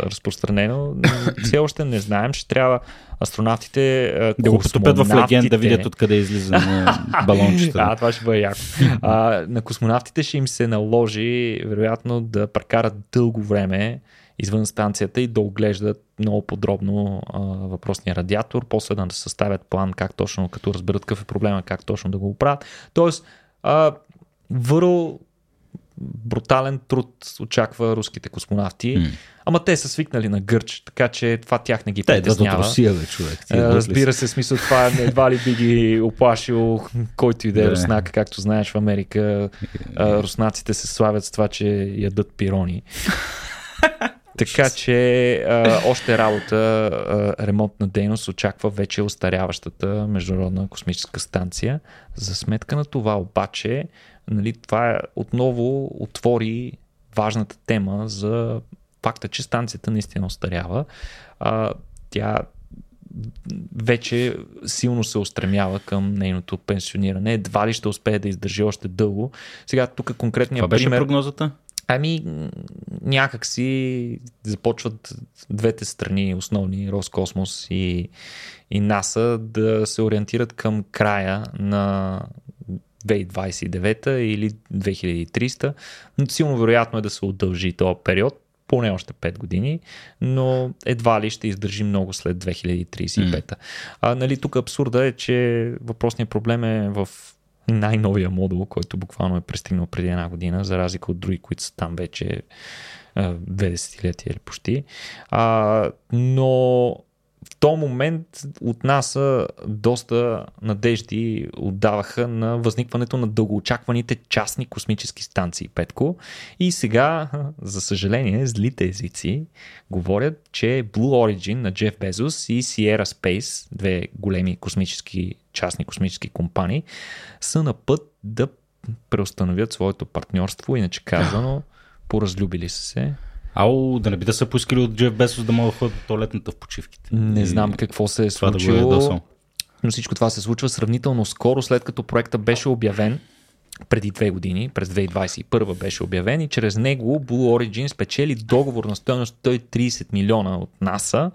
разпространено. Все още не знаем, ще трябва астронавтите, е, Да го потопят в легенд да видят откъде излиза на балончета. А, това ще бъде яко. А, на космонавтите ще им се наложи, вероятно, да прекарат дълго време извън станцията и да оглеждат много подробно а, въпросния радиатор, после да съставят план как точно, като разберат какъв е проблема, как точно да го оправят. Тоест, а, върл брутален труд очаква руските космонавти, М. ама те са свикнали на гърч, така че това тях не ги Те от притеснява. Русия, бе, човек. Е, Разбира се, смисъл това едва ли би ги оплашил който и да е руснак, както знаеш в Америка руснаците се славят с това, че ядат пирони. Така че а, още работа, а, ремонтна дейност очаква вече устаряващата Международна космическа станция. За сметка на това обаче, нали, това отново отвори важната тема за факта, че станцията наистина остарява. А, тя вече силно се устремява към нейното пенсиониране. Едва ли ще успее да издържи още дълго. Сега тук конкретният Това беше пример... прогнозата? Ами, някак си започват двете страни, основни, Роскосмос и, и НАСА, да се ориентират към края на 2029 или 2300. Силно вероятно е да се удължи този период, поне още 5 години, но едва ли ще издържи много след 2035. Mm. А, нали, тук абсурда е, че въпросният проблем е в най-новия модул, който буквално е пристигнал преди една година, за разлика от други, които са там вече две десетилетия или почти. А, но този момент от нас доста надежди отдаваха на възникването на дългоочакваните частни космически станции Петко. И сега, за съжаление, злите езици говорят, че Blue Origin на Джеф Безос и Sierra Space, две големи космически, частни космически компании, са на път да преустановят своето партньорство, иначе казано, поразлюбили са се Ало, да не би да са поискали от Джеф Бесос да могат да ходят до туалетната в почивките. Не знам какво се е случило. Да но всичко това се случва сравнително скоро, след като проекта беше обявен преди две години, през 2021 беше обявен и чрез него Blue Origin спечели договор на стоеност 130 милиона от НАСА,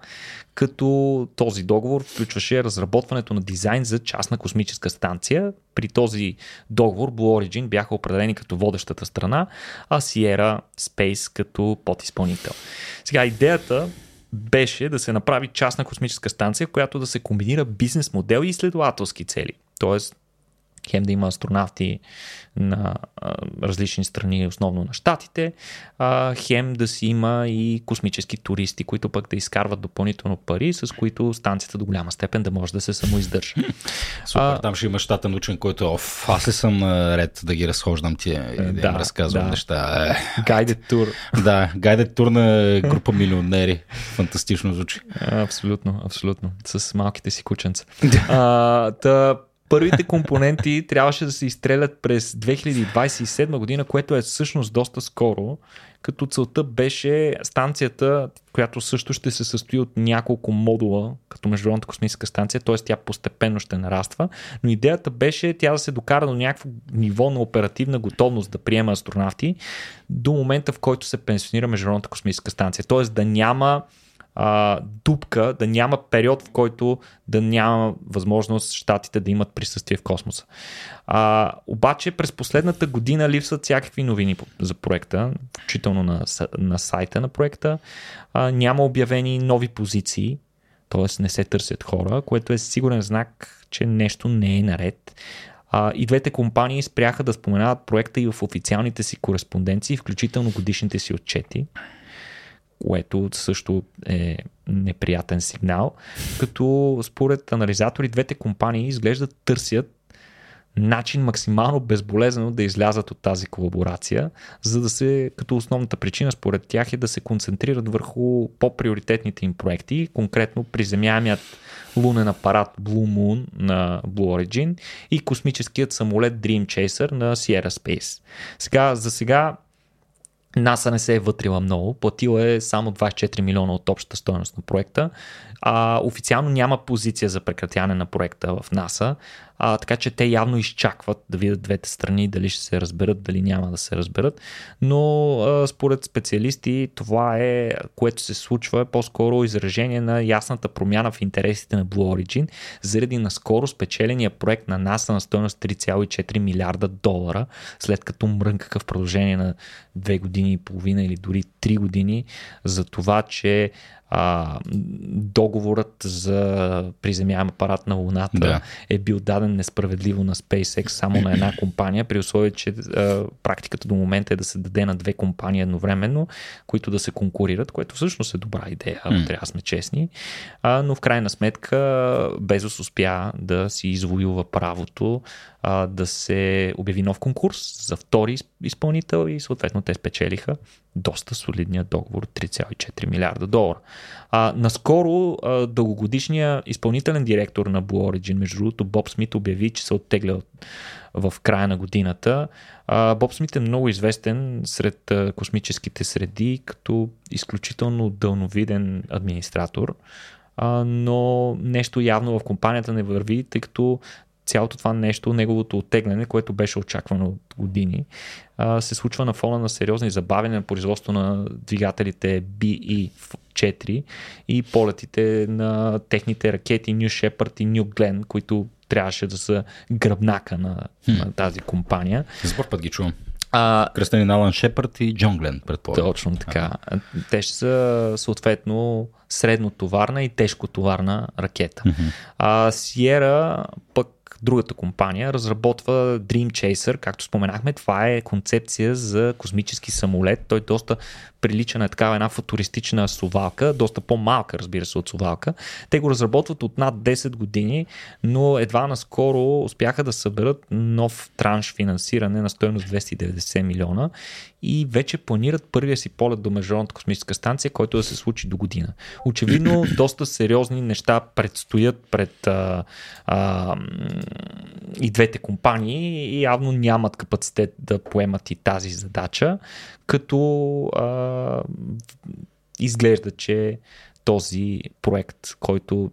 като този договор включваше разработването на дизайн за частна космическа станция. При този договор Blue Origin бяха определени като водещата страна, а Sierra Space като подизпълнител. Сега идеята беше да се направи частна космическа станция, която да се комбинира бизнес модел и изследователски цели. Тоест хем да има астронавти на а, различни страни, основно на щатите, а, хем да си има и космически туристи, които пък да изкарват допълнително пари, с които станцията до голяма степен да може да се самоиздържа. Супер, а, там ще има щатен учен, който е, оф, аз ли съм ред да ги разхождам тия и да, да им разказвам да. неща. Гайдед тур. да, гайдед тур на група милионери. Фантастично звучи. Абсолютно, абсолютно. С малките си кученца. а, та, първите компоненти трябваше да се изстрелят през 2027 година, което е всъщност доста скоро, като целта беше станцията, която също ще се състои от няколко модула, като Международната космическа станция, т.е. тя постепенно ще нараства, но идеята беше тя да се докара до някакво ниво на оперативна готовност да приема астронавти до момента, в който се пенсионира Международната космическа станция. Т.е. да няма а, дупка, да няма период, в който да няма възможност щатите да имат присъствие в космоса. А, обаче през последната година липсват всякакви новини за проекта, включително на, на сайта на проекта. А, няма обявени нови позиции, т.е. не се търсят хора, което е сигурен знак, че нещо не е наред. А, и двете компании спряха да споменават проекта и в официалните си кореспонденции, включително годишните си отчети което също е неприятен сигнал, като според анализатори двете компании изглеждат търсят начин максимално безболезнено да излязат от тази колаборация, за да се, като основната причина според тях е да се концентрират върху по-приоритетните им проекти, конкретно приземяемият лунен апарат Blue Moon на Blue Origin и космическият самолет Dream Chaser на Sierra Space. Сега, за сега НАСА не се е вътрила много, платила е само 24 милиона от общата стоеност на проекта. А, официално няма позиция за прекратяване на проекта в НАСА, а, така че те явно изчакват да видят двете страни дали ще се разберат, дали няма да се разберат. Но а, според специалисти това е, което се случва е по-скоро изражение на ясната промяна в интересите на Blue Origin заради наскоро спечеления проект на НАСА на стоеност 3,4 милиарда долара, след като мрънкаха в продължение на две години и половина или дори три години за това, че а, договорът за приземяем апарат на Луната да. е бил даден несправедливо на SpaceX само на една компания, при условие, че а, практиката до момента е да се даде на две компании едновременно, които да се конкурират, което всъщност е добра идея, mm. трябва да сме честни. А, но в крайна сметка Безос успя да си извоюва правото а, да се обяви нов конкурс за втори изпълнител и съответно те спечелиха доста солидния договор 3,4 милиарда долара. А, наскоро а, дългогодишният изпълнителен директор на Blue Origin, между другото Боб Смит обяви, че се оттегля в края на годината. Боб Смит е много известен сред космическите среди като изключително дълновиден администратор но нещо явно в компанията не върви, тъй като цялото това нещо, неговото оттегляне, което беше очаквано от години, се случва на фона на сериозни забавяния на производство на двигателите BE-4 и полетите на техните ракети New Shepard и New Glenn, които трябваше да са гръбнака на, на тази компания. За път ги чувам. А, Кръстени Алан Шепард и Джон Глен, предполагам. Точно така. А. Те ще са съответно среднотоварна и тежкотоварна ракета. Mm-hmm. А Sierra пък другата компания разработва Dream Chaser, както споменахме, това е концепция за космически самолет. Той доста прилича на такава една футуристична сувалка, доста по-малка, разбира се, от сувалка. Те го разработват от над 10 години, но едва наскоро успяха да съберат нов транш финансиране на стоеност 290 милиона и вече планират първия си полет до Международната космическа станция, който да се случи до година. Очевидно, доста сериозни неща предстоят пред а, а, и двете компании и явно нямат капацитет да поемат и тази задача, като а, изглежда, че този проект, който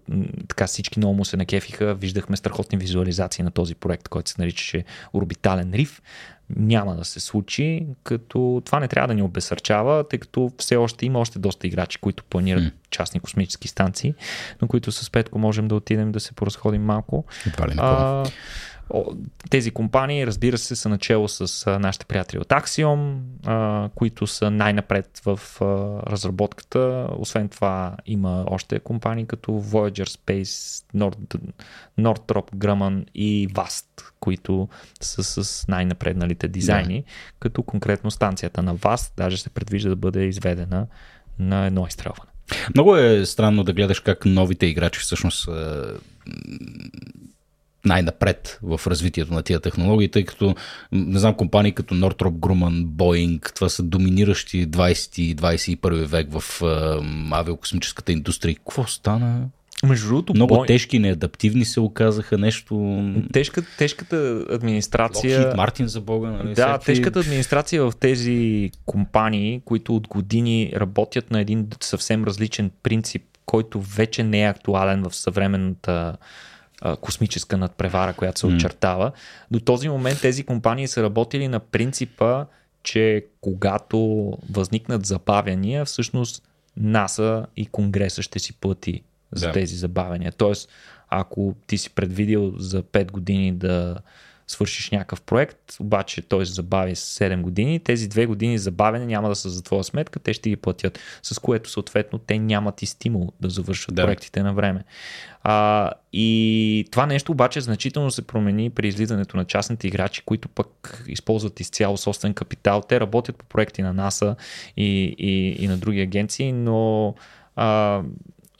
така всички много му се накефиха. Виждахме страхотни визуализации на този проект, който се наричаше Орбитален риф. Няма да се случи, като това не трябва да ни обесърчава, тъй като все още има още доста играчи, които планират mm. частни космически станции, на които с Петко можем да отидем да се поразходим малко. Едва ли не а, тези компании, разбира се, са начало с нашите приятели от Axiom, които са най-напред в разработката. Освен това има още компании като Voyager Space, Nord, Northrop Grumman и VAST, които са с най-напредналите дизайни, да. като конкретно станцията на VAST даже се предвижда да бъде изведена на едно изстрелване. Много е странно да гледаш как новите играчи всъщност най-напред в развитието на тия технологии, тъй като, не знам, компании като Northrop Grumman, Boeing, това са доминиращи 20 и 21 век в авиокосмическата индустрия. Какво стана? Между другото, много Boeing... тежки, неадаптивни се оказаха нещо. Тежка, тежката администрация. Локхит Мартин за Бога. Нали? Да, всякакви... тежката администрация в тези компании, които от години работят на един съвсем различен принцип, който вече не е актуален в съвременната а, космическа надпревара, която се очертава. До този момент тези компании са работили на принципа, че когато възникнат забавяния, всъщност НАСА и Конгреса ще си плати за да. тези забавяния. Тоест, ако ти си предвидил за 5 години да свършиш някакъв проект, обаче той се забави с 7 години, тези 2 години забавене няма да са за твоя сметка, те ще ги платят, с което съответно те нямат и стимул да завършат да. проектите на време. А, и това нещо обаче значително се промени при излизането на частните играчи, които пък използват изцяло собствен капитал. Те работят по проекти на НАСА и, и, и на други агенции, но а,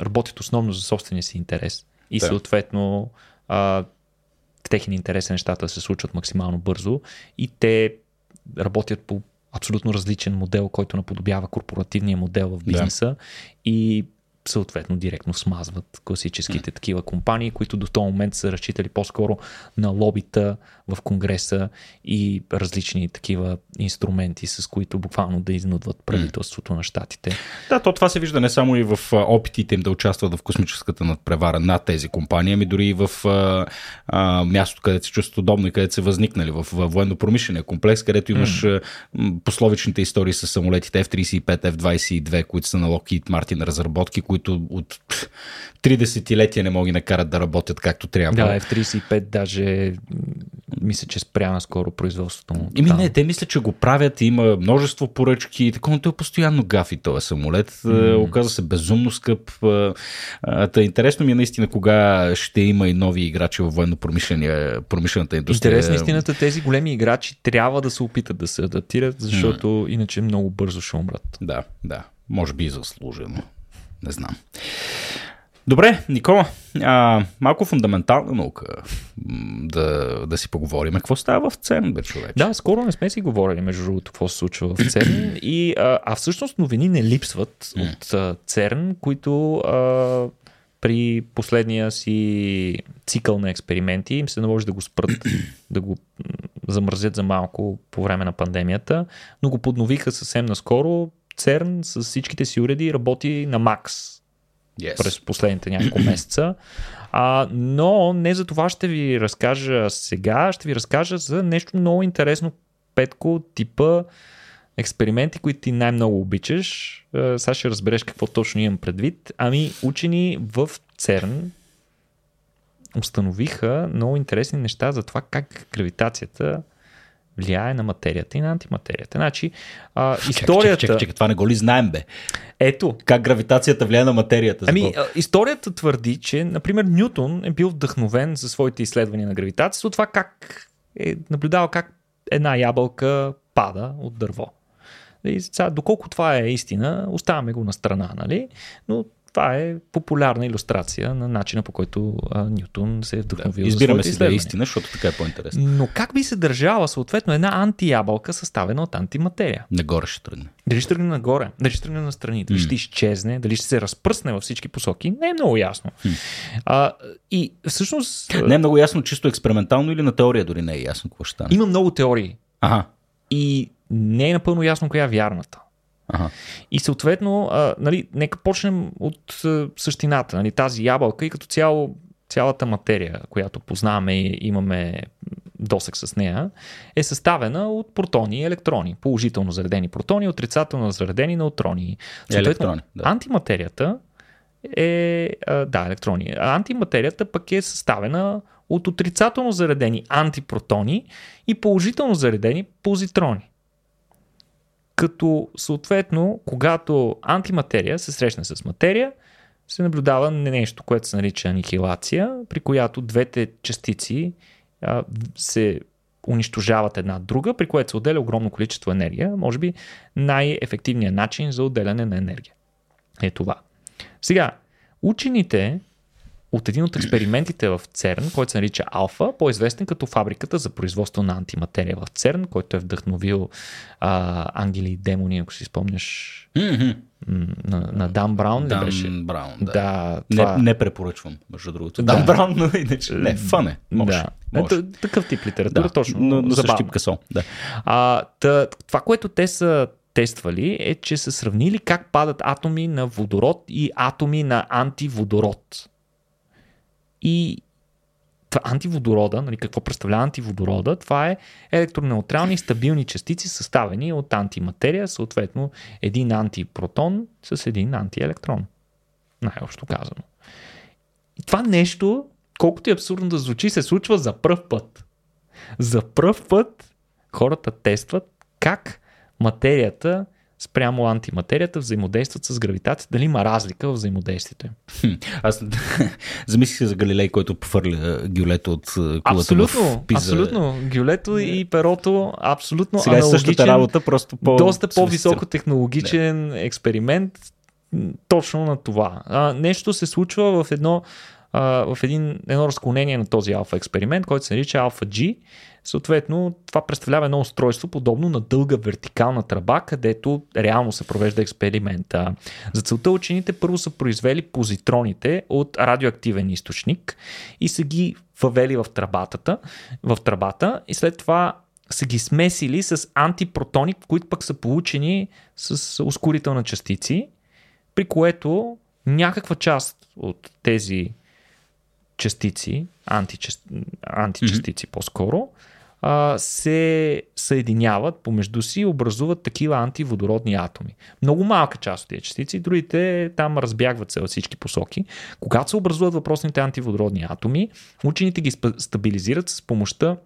работят основно за собствения си интерес. И да. съответно а, техен интерес нещата се случват максимално бързо и те работят по абсолютно различен модел, който наподобява корпоративния модел в бизнеса да. и съответно директно смазват класическите mm. такива компании, които до този момент са разчитали по-скоро на лобита в Конгреса и различни такива инструменти, с които буквално да изнудват правителството mm. на щатите. Да, то това се вижда не само и в опитите им да участват в космическата надпревара на тези компании, ами дори и в а, а, мястото, където се чувстват удобно и където са възникнали, в, в военно-промишления комплекс, където имаш mm. пословичните истории с самолетите F-35, F-22, които са на Lockheed Martin разработки, които от три десетилетия не могат да накарат да работят както трябва. Да, F-35 даже мисля, че спря наскоро производството му. Ими не, те мисля, че го правят, има множество поръчки, такова, той е постоянно гафи този самолет. Mm. Оказа се безумно скъп. Та интересно ми е наистина кога ще има и нови играчи в военно-промишлената индустрия. Интересно истината, тези големи играчи трябва да се опитат да се адаптират, защото mm. иначе много бързо ще умрат. Да, да. Може би и заслужено. Не знам. Добре, Никола, а, малко фундаментална наука да, да си поговорим. Какво става в ЦЕРН, бе, човек? Да, скоро не сме си говорили, между другото, какво се случва в ЦЕРН. И, а, а всъщност новини не липсват от а, ЦЕРН, които а, при последния си цикъл на експерименти им се наложи да го спрат, да го замразят за малко по време на пандемията, но го подновиха съвсем наскоро. ЦЕРН с всичките си уреди работи на макс yes. през последните няколко месеца. А, но не за това ще ви разкажа сега, ще ви разкажа за нещо много интересно, Петко, типа експерименти, които ти най-много обичаш. Сега ще разбереш какво точно имам предвид. Ами, учени в ЦЕРН установиха много интересни неща за това как гравитацията влияе на материята и на антиматерията. Значи, а, историята... Чакай, чакай, това не го ли знаем, бе? Ето. Как гравитацията влияе на материята? Ами, а, историята твърди, че, например, Нютон е бил вдъхновен за своите изследвания на гравитацията от това как е наблюдавал как една ябълка пада от дърво. И сега, доколко това е истина, оставяме го на страна, нали? Но това е популярна иллюстрация на начина по който а, Нютон се е вдъхновил. Да, избираме си да е истина, защото така е по-интересно. Но как би се държала съответно една антиябълка, съставена от антиматерия? Нагоре ще тръгне. Дали ще тръгне нагоре, дали ще тръгне на страни, дали mm. ще изчезне, дали ще се разпръсне във всички посоки, не е много ясно. Mm. А, и всъщност. Не е много ясно, чисто експериментално или на теория дори не е ясно какво ще стане. Има много теории. Ага. И не е напълно ясно коя е вярната. Ага. И съответно, а, нали, нека почнем от а, същината. Нали, тази ябълка и като цяло цялата материя, която познаваме и имаме досек с нея, е съставена от протони и електрони. Положително заредени протони, отрицателно заредени неутрони. Съответно, електрони, да. антиматерията е... Да, електрони. Антиматерията пък е съставена от отрицателно заредени антипротони и положително заредени позитрони като съответно, когато антиматерия се срещне с материя, се наблюдава нещо, което се нарича анихилация, при която двете частици а, се унищожават една друга, при което се отделя огромно количество енергия. Може би най-ефективният начин за отделяне на енергия е това. Сега, учените от един от експериментите в ЦЕРН, който се нарича Алфа, по-известен като фабриката за производство на антиматерия в ЦЕРН, който е вдъхновил а, ангели и демони, ако си спомняш mm-hmm. на, на Дан Браун. Дан беше? Браун, да. да това... не, не препоръчвам, между другото. Да. Дан Браун, но иначе не, фън е. Може, да. може. Е, такъв тип литература, да, точно. Но, но същипка сон. Да. А, тъ, това, което те са тествали е, че са сравнили как падат атоми на водород и атоми на антиводород. И антиводорода, нали, какво представлява антиводорода? Това е електронеутрални и стабилни частици, съставени от антиматерия, съответно един антипротон с един антиелектрон. Най-общо казано. И това нещо, колкото е абсурдно да звучи, се случва за пръв път. За пръв път хората тестват как материята спрямо антиматерията взаимодействат с гравитация, дали има разлика в взаимодействието им. Аз замислих се за Галилей, който пофърля гюлето от кулата абсолютно, в Пиза. Абсолютно, гюлето и перото абсолютно Сега е същата работа, просто по... Доста по-високо технологичен експеримент точно на това. А, нещо се случва в едно в един, едно разклонение на този алфа експеримент, който се нарича Alpha G. Съответно, това представлява едно устройство, подобно на дълга вертикална тръба, където реално се провежда експеримента. За целта учените първо са произвели позитроните от радиоактивен източник и са ги въвели в тръбата, в тръбата и след това са ги смесили с антипротони, които пък са получени с ускорителна частици, при което някаква част от тези частици, античаст... античастици mm-hmm. по-скоро, а, се съединяват помежду си и образуват такива антиводородни атоми. Много малка част от тези частици, другите там разбягват се във всички посоки. Когато се образуват въпросните антиводородни атоми, учените ги стабилизират с помощта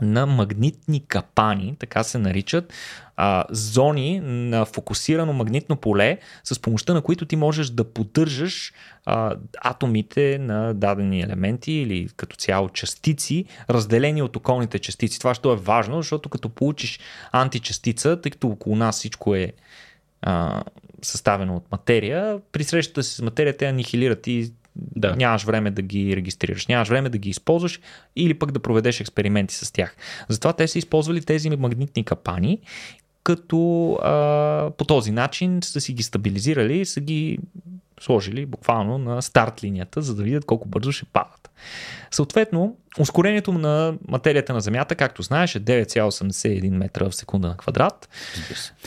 на магнитни капани, така се наричат, а, зони на фокусирано магнитно поле, с помощта на които ти можеш да поддържаш а, атомите на дадени елементи или като цяло частици, разделени от околните частици. Това ще е важно, защото като получиш античастица, тъй като около нас всичко е а, съставено от материя, при срещата си с материя те анихилират и да. нямаш време да ги регистрираш, нямаш време да ги използваш или пък да проведеш експерименти с тях. Затова те са използвали тези магнитни капани, като а, по този начин са си ги стабилизирали и са ги сложили буквално на старт линията, за да видят колко бързо ще падат. Съответно, ускорението на материята на Земята, както знаеш, е 9,81 метра в секунда на квадрат.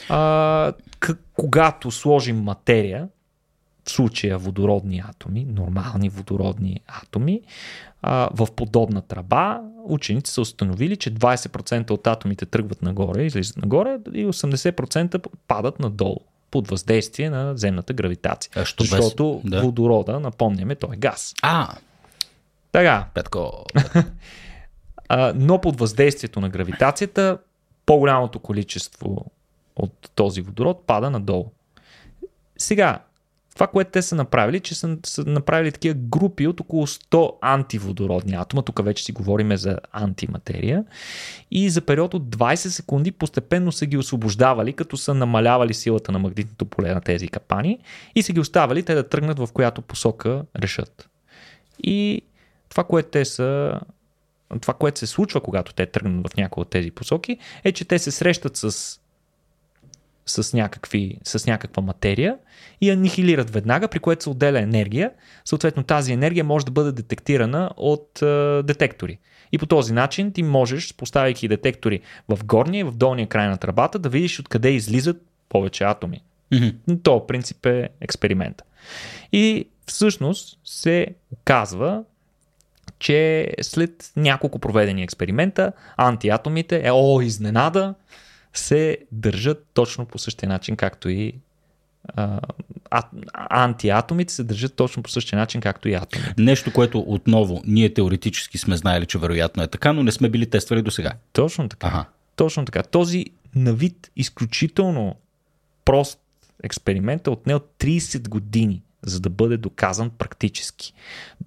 А, к- когато сложим материя, случая водородни атоми, нормални водородни атоми, а, в подобна тръба, учените са установили, че 20% от атомите тръгват нагоре, излизат нагоре и 80% падат надолу под въздействие на земната гравитация. А, що Защото без... да. водорода, напомняме, той е газ. А, Така, Петко. но под въздействието на гравитацията, по-голямото количество от този водород пада надолу. Сега, това, което те са направили, че са, са направили такива групи от около 100 антиводородни атома, тук вече си говориме за антиматерия, и за период от 20 секунди постепенно са ги освобождавали, като са намалявали силата на магнитното поле на тези капани и са ги оставали те да тръгнат в която посока решат. И това, което те са това, което се случва, когато те тръгнат в някои от тези посоки, е, че те се срещат с с, някакви, с някаква материя и анихилират веднага, при което се отделя енергия. Съответно тази енергия може да бъде детектирана от е, детектори. И по този начин ти можеш, поставяйки детектори в горния и в долния край на тръбата, да видиш откъде излизат повече атоми. Мгм. То принцип е експеримента. И всъщност се оказва, че след няколко проведени експеримента, антиатомите, е, о, изненада, се държат точно по същия начин, както и а, антиатомите се държат точно по същия начин, както и атоми. Нещо, което отново ние теоретически сме знаели, че вероятно е така, но не сме били тествали до сега. Точно така. Ага. Точно така. Този на вид изключително прост експеримент е отнел 30 години, за да бъде доказан практически.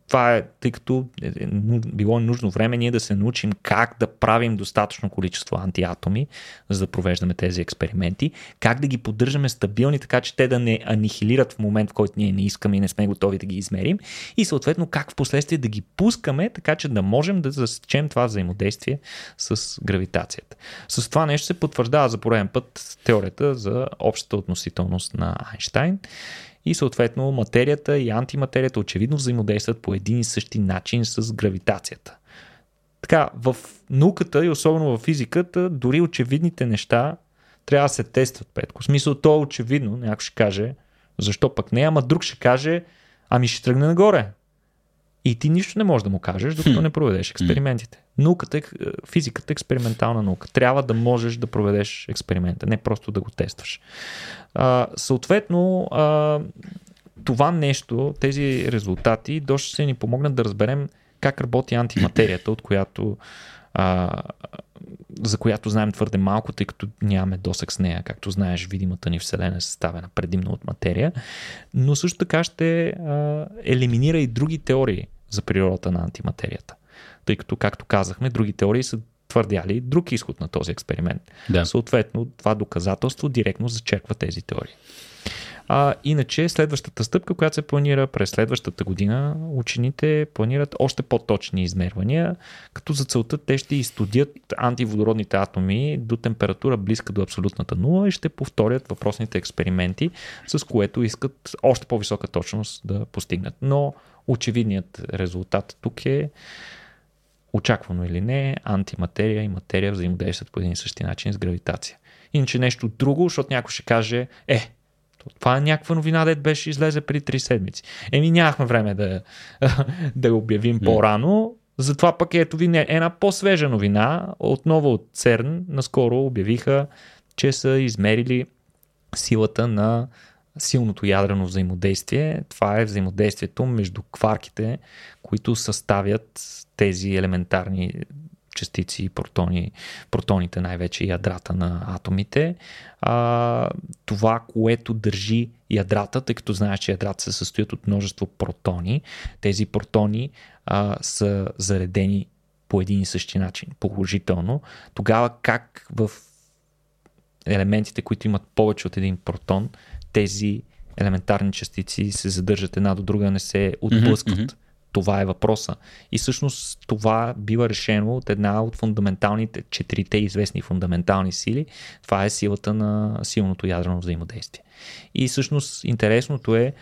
Това е, тъй като е, е, било нужно време ние да се научим как да правим достатъчно количество антиатоми, за да провеждаме тези експерименти, как да ги поддържаме стабилни, така че те да не анихилират в момент, в който ние не искаме и не сме готови да ги измерим, и съответно как в последствие да ги пускаме, така че да можем да засечем това взаимодействие с гравитацията. С това нещо се потвърждава за пореден път теорията за общата относителност на Айнштайн и съответно материята и антиматерията очевидно взаимодействат по един и същи начин с гравитацията. Така, в науката и особено в физиката, дори очевидните неща трябва да се тестват, Петко. В смисъл, то е очевидно, някой ще каже, защо пък не, ама друг ще каже, ами ще тръгне нагоре. И ти нищо не можеш да му кажеш, докато не проведеш експериментите. Науката, е- физиката е експериментална наука. Трябва да можеш да проведеш експеримента, не просто да го тестваш. А, съответно, а, това нещо, тези резултати, доста ще ни помогнат да разберем как работи антиматерията, от която а, за която знаем твърде малко, тъй като нямаме досък с нея. Както знаеш, видимата ни Вселена е съставена предимно от материя, но също така ще а, елиминира и други теории за природата на антиматерията. Тъй като, както казахме, други теории са твърдяли друг изход на този експеримент. Да. Съответно, това доказателство директно зачерква тези теории. А, иначе, следващата стъпка, която се планира през следващата година, учените планират още по-точни измервания, като за целта те ще изстудят антиводородните атоми до температура близка до абсолютната нула и ще повторят въпросните експерименти, с което искат още по-висока точност да постигнат. Но очевидният резултат тук е очаквано или не, антиматерия и материя взаимодействат по един и същи начин с гравитация. Иначе нещо друго, защото някой ще каже, е, това е някаква новина, дет беше излезе преди 3 седмици. Еми нямахме време да, да обявим по-рано, затова пък ето ви една по-свежа новина, отново от ЦЕРН, наскоро обявиха, че са измерили силата на силното ядрено взаимодействие. Това е взаимодействието между кварките, които съставят тези елементарни частици, протони, протоните най-вече ядрата на атомите. А, това, което държи ядрата, тъй като знаеш, че ядрата се състоят от множество протони. Тези протони а, са заредени по един и същи начин, положително. Тогава как в елементите, които имат повече от един протон, тези елементарни частици се задържат една до друга, не се отблъскват. Mm-hmm. Това е въпроса. И всъщност това бива решено от една от фундаменталните, четирите известни фундаментални сили. Това е силата на силното ядрено взаимодействие. И всъщност интересното е,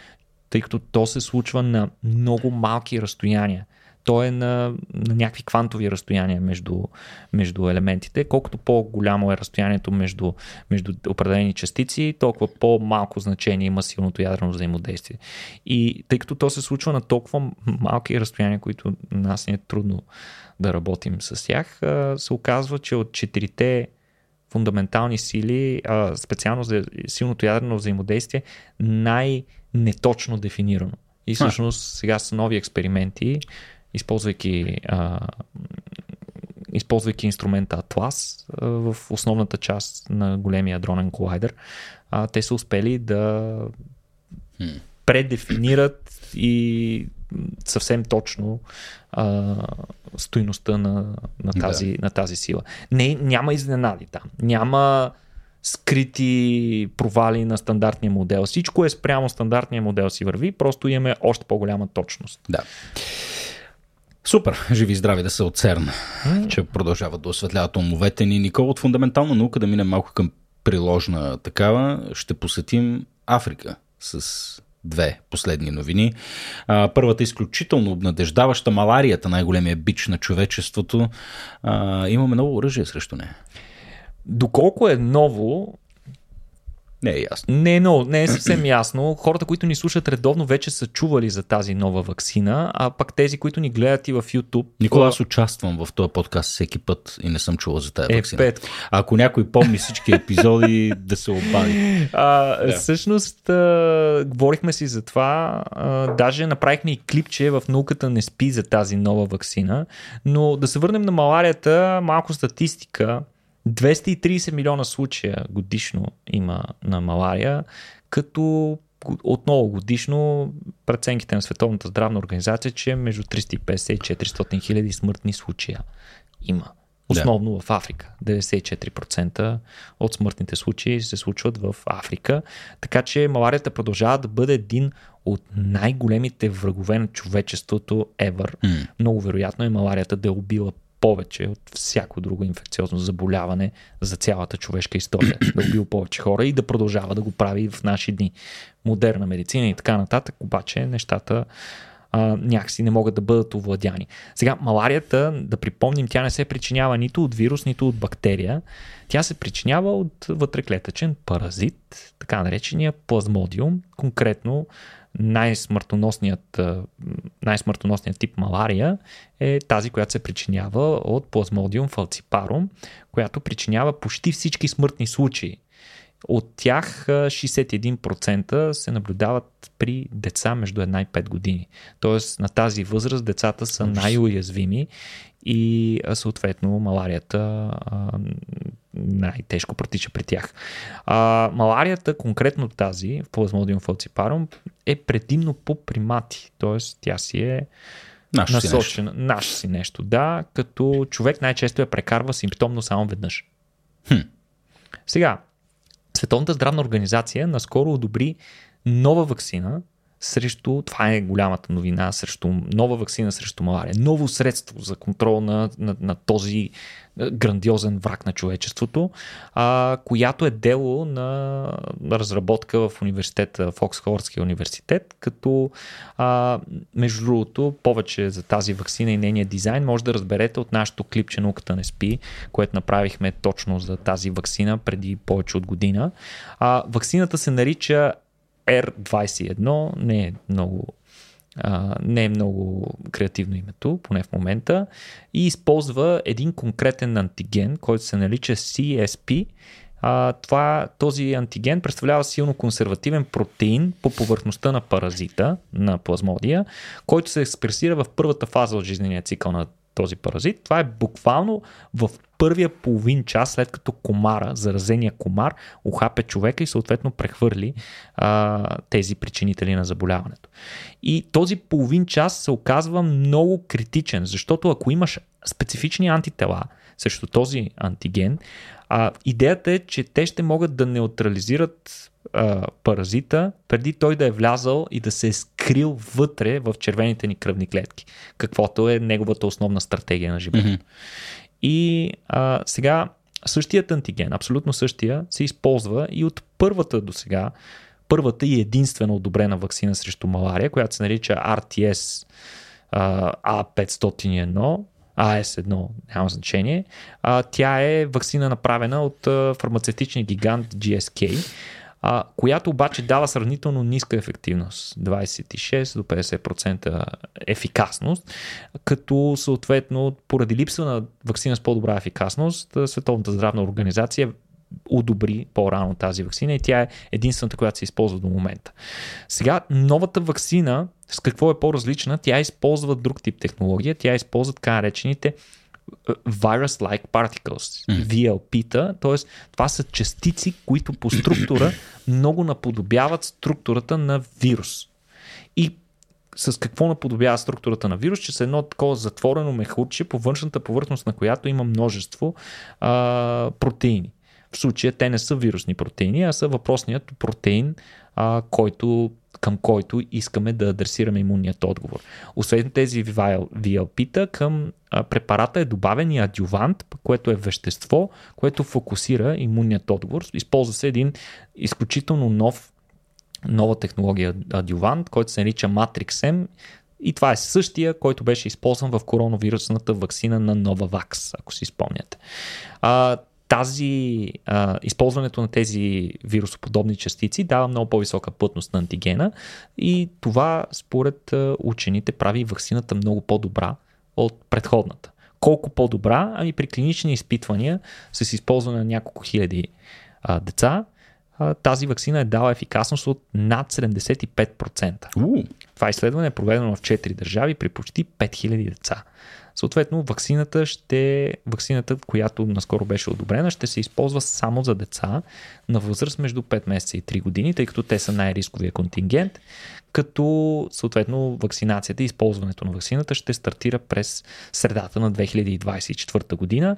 тъй като то се случва на много малки разстояния то е на, на някакви квантови разстояния между, между елементите. Колкото по-голямо е разстоянието между, между определени частици, толкова по-малко значение има силното ядрено взаимодействие. И тъй като то се случва на толкова малки разстояния, които нас не е трудно да работим с тях, се оказва, че от четирите фундаментални сили, специално за силното ядрено взаимодействие, най-неточно дефинирано. И всъщност сега са нови експерименти, използвайки, а, използвайки инструмента Atlas а, в основната част на големия дронен колайдер, а, те са успели да предефинират и съвсем точно а, стойността на, на, тази, да. на тази сила. Не, няма изненади там. Няма скрити провали на стандартния модел. Всичко е спрямо стандартния модел си върви, просто имаме още по-голяма точност. Да. Супер, живи и здрави да се от ЦЕРН, mm. че продължават да осветляват умовете ни. Никол, от фундаментална наука да минем малко към приложна такава. Ще посетим Африка с две последни новини. А, първата е изключително обнадеждаваща маларията, най-големия бич на човечеството. А, имаме ново оръжие срещу нея. Доколко е ново, не е ясно. Не много, не е съвсем ясно. Хората, които ни слушат редовно, вече са чували за тази нова вакцина, а пък тези, които ни гледат и в YouTube. Никога аз участвам в този подкаст всеки път и не съм чувал за тази е, вакцина. Пет. Ако някой помни всички епизоди, да се обади. А, да. Всъщност, а, говорихме си за това. А, даже направихме и клипче в науката не спи за тази нова вакцина. Но да се върнем на маларията, малко статистика. 230 милиона случая годишно има на малария, като отново годишно преценките на Световната здравна организация, че между 350 и 400 хиляди смъртни случая има. Основно да. в Африка. 94% от смъртните случаи се случват в Африка. Така че маларията продължава да бъде един от най-големите врагове на човечеството ever. Mm. Много вероятно е маларията да е убила повече от всяко друго инфекциозно заболяване за цялата човешка история. Да убил повече хора и да продължава да го прави в наши дни. Модерна медицина и така нататък, обаче нещата а, някакси не могат да бъдат овладяни. Сега, маларията, да припомним, тя не се причинява нито от вирус, нито от бактерия. Тя се причинява от вътреклетъчен паразит, така наречения плазмодиум, конкретно най-смъртоносният, най-смъртоносният тип малария е тази, която се причинява от плазмодиум фалципарум, която причинява почти всички смъртни случаи. От тях 61% се наблюдават при деца между 1 и 5 години. Тоест на тази възраст децата са най-уязвими и съответно маларията най-тежко протича при тях. А, маларията, конкретно тази, в плазмодиум фалципарум, е предимно по примати, т.е. тя си е Наш насочена. Си Наш си нещо, да, като човек най-често я прекарва симптомно само веднъж. Хм. Сега, Световната здравна организация наскоро одобри нова вакцина, срещу, това е голямата новина, срещу нова вакцина срещу малария, ново средство за контрол на, на, на този е, грандиозен враг на човечеството, а, която е дело на, разработка в университета, в Оксфордския университет, като а, между другото повече за тази вакцина и нейния дизайн може да разберете от нашото клипче Науката не спи, което направихме точно за тази вакцина преди повече от година. А, вакцината се нарича R21 не е много а, не е много креативно името, поне в момента, и използва един конкретен антиген, който се нарича CSP. А, това, този антиген представлява силно консервативен протеин по повърхността на паразита, на плазмодия, който се експресира в първата фаза от жизнения цикъл на този паразит. Това е буквално в първия половин час, след като комара, заразения комар, ухапе човека и съответно прехвърли а, тези причинители на заболяването. И този половин час се оказва много критичен, защото ако имаш специфични антитела срещу този антиген, А, идеята е, че те ще могат да неутрализират а, паразита преди той да е влязал и да се е скрил вътре в червените ни кръвни клетки, каквото е неговата основна стратегия на живота. Mm-hmm. И а, сега същият антиген, абсолютно същия, се използва и от първата до сега, първата и единствена одобрена вакцина срещу малария, която се нарича RTS А501, AS1, няма значение. А, тя е вакцина направена от а, фармацевтичния гигант GSK, а, която обаче дава сравнително ниска ефективност 26 до 50% ефикасност, като съответно поради липса на вакцина с по-добра ефикасност, Световната здравна организация одобри по-рано тази вакцина и тя е единствената, която се използва до момента. Сега, новата вакцина, с какво е по-различна? Тя използва друг тип технология, тя използва така наречените virus-like particles, VLP-та, т.е. това са частици, които по структура много наподобяват структурата на вирус. И с какво наподобява структурата на вирус, че с едно такова затворено мехурче, по външната повърхност на която има множество а, протеини. В случая те не са вирусни протеини, а са въпросният протеин, а, който, към който искаме да адресираме имунният отговор. Освен тези VLP-та, към а, препарата е добавен и адювант, което е вещество, което фокусира имунният отговор. Използва се един изключително нов нова технология адювант, който се нарича Matrix-M и това е същия, който беше използван в коронавирусната вакцина на Novavax, ако си спомняте. А, тази, а, използването на тези вирусоподобни частици дава много по-висока плътност на антигена и това според учените прави вакцината много по-добра от предходната. Колко по-добра? Ами при клинични изпитвания с използване на няколко хиляди а, деца, а, тази вакцина е дала ефикасност от над 75%. Uh. Това изследване е проведено в 4 държави при почти 5000 деца. Съответно, вакцината ще, вакцината, която наскоро беше одобрена, ще се използва само за деца на възраст между 5 месеца и 3 години, тъй като те са най-рисковия контингент, като съответно вакцинацията и използването на вакцината ще стартира през средата на 2024 година.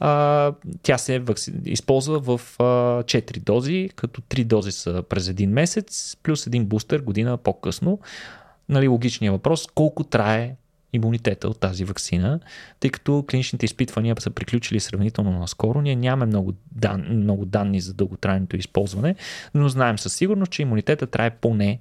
А, тя се вакци... използва в а, 4 дози, като 3 дози са през един месец, плюс един бустер година по-късно. Нали, логичният въпрос, колко трае имунитета от тази вакцина, тъй като клиничните изпитвания са приключили сравнително наскоро. Ние нямаме много, дан, много данни за дълготрайното използване, но знаем със сигурност, че имунитета трае поне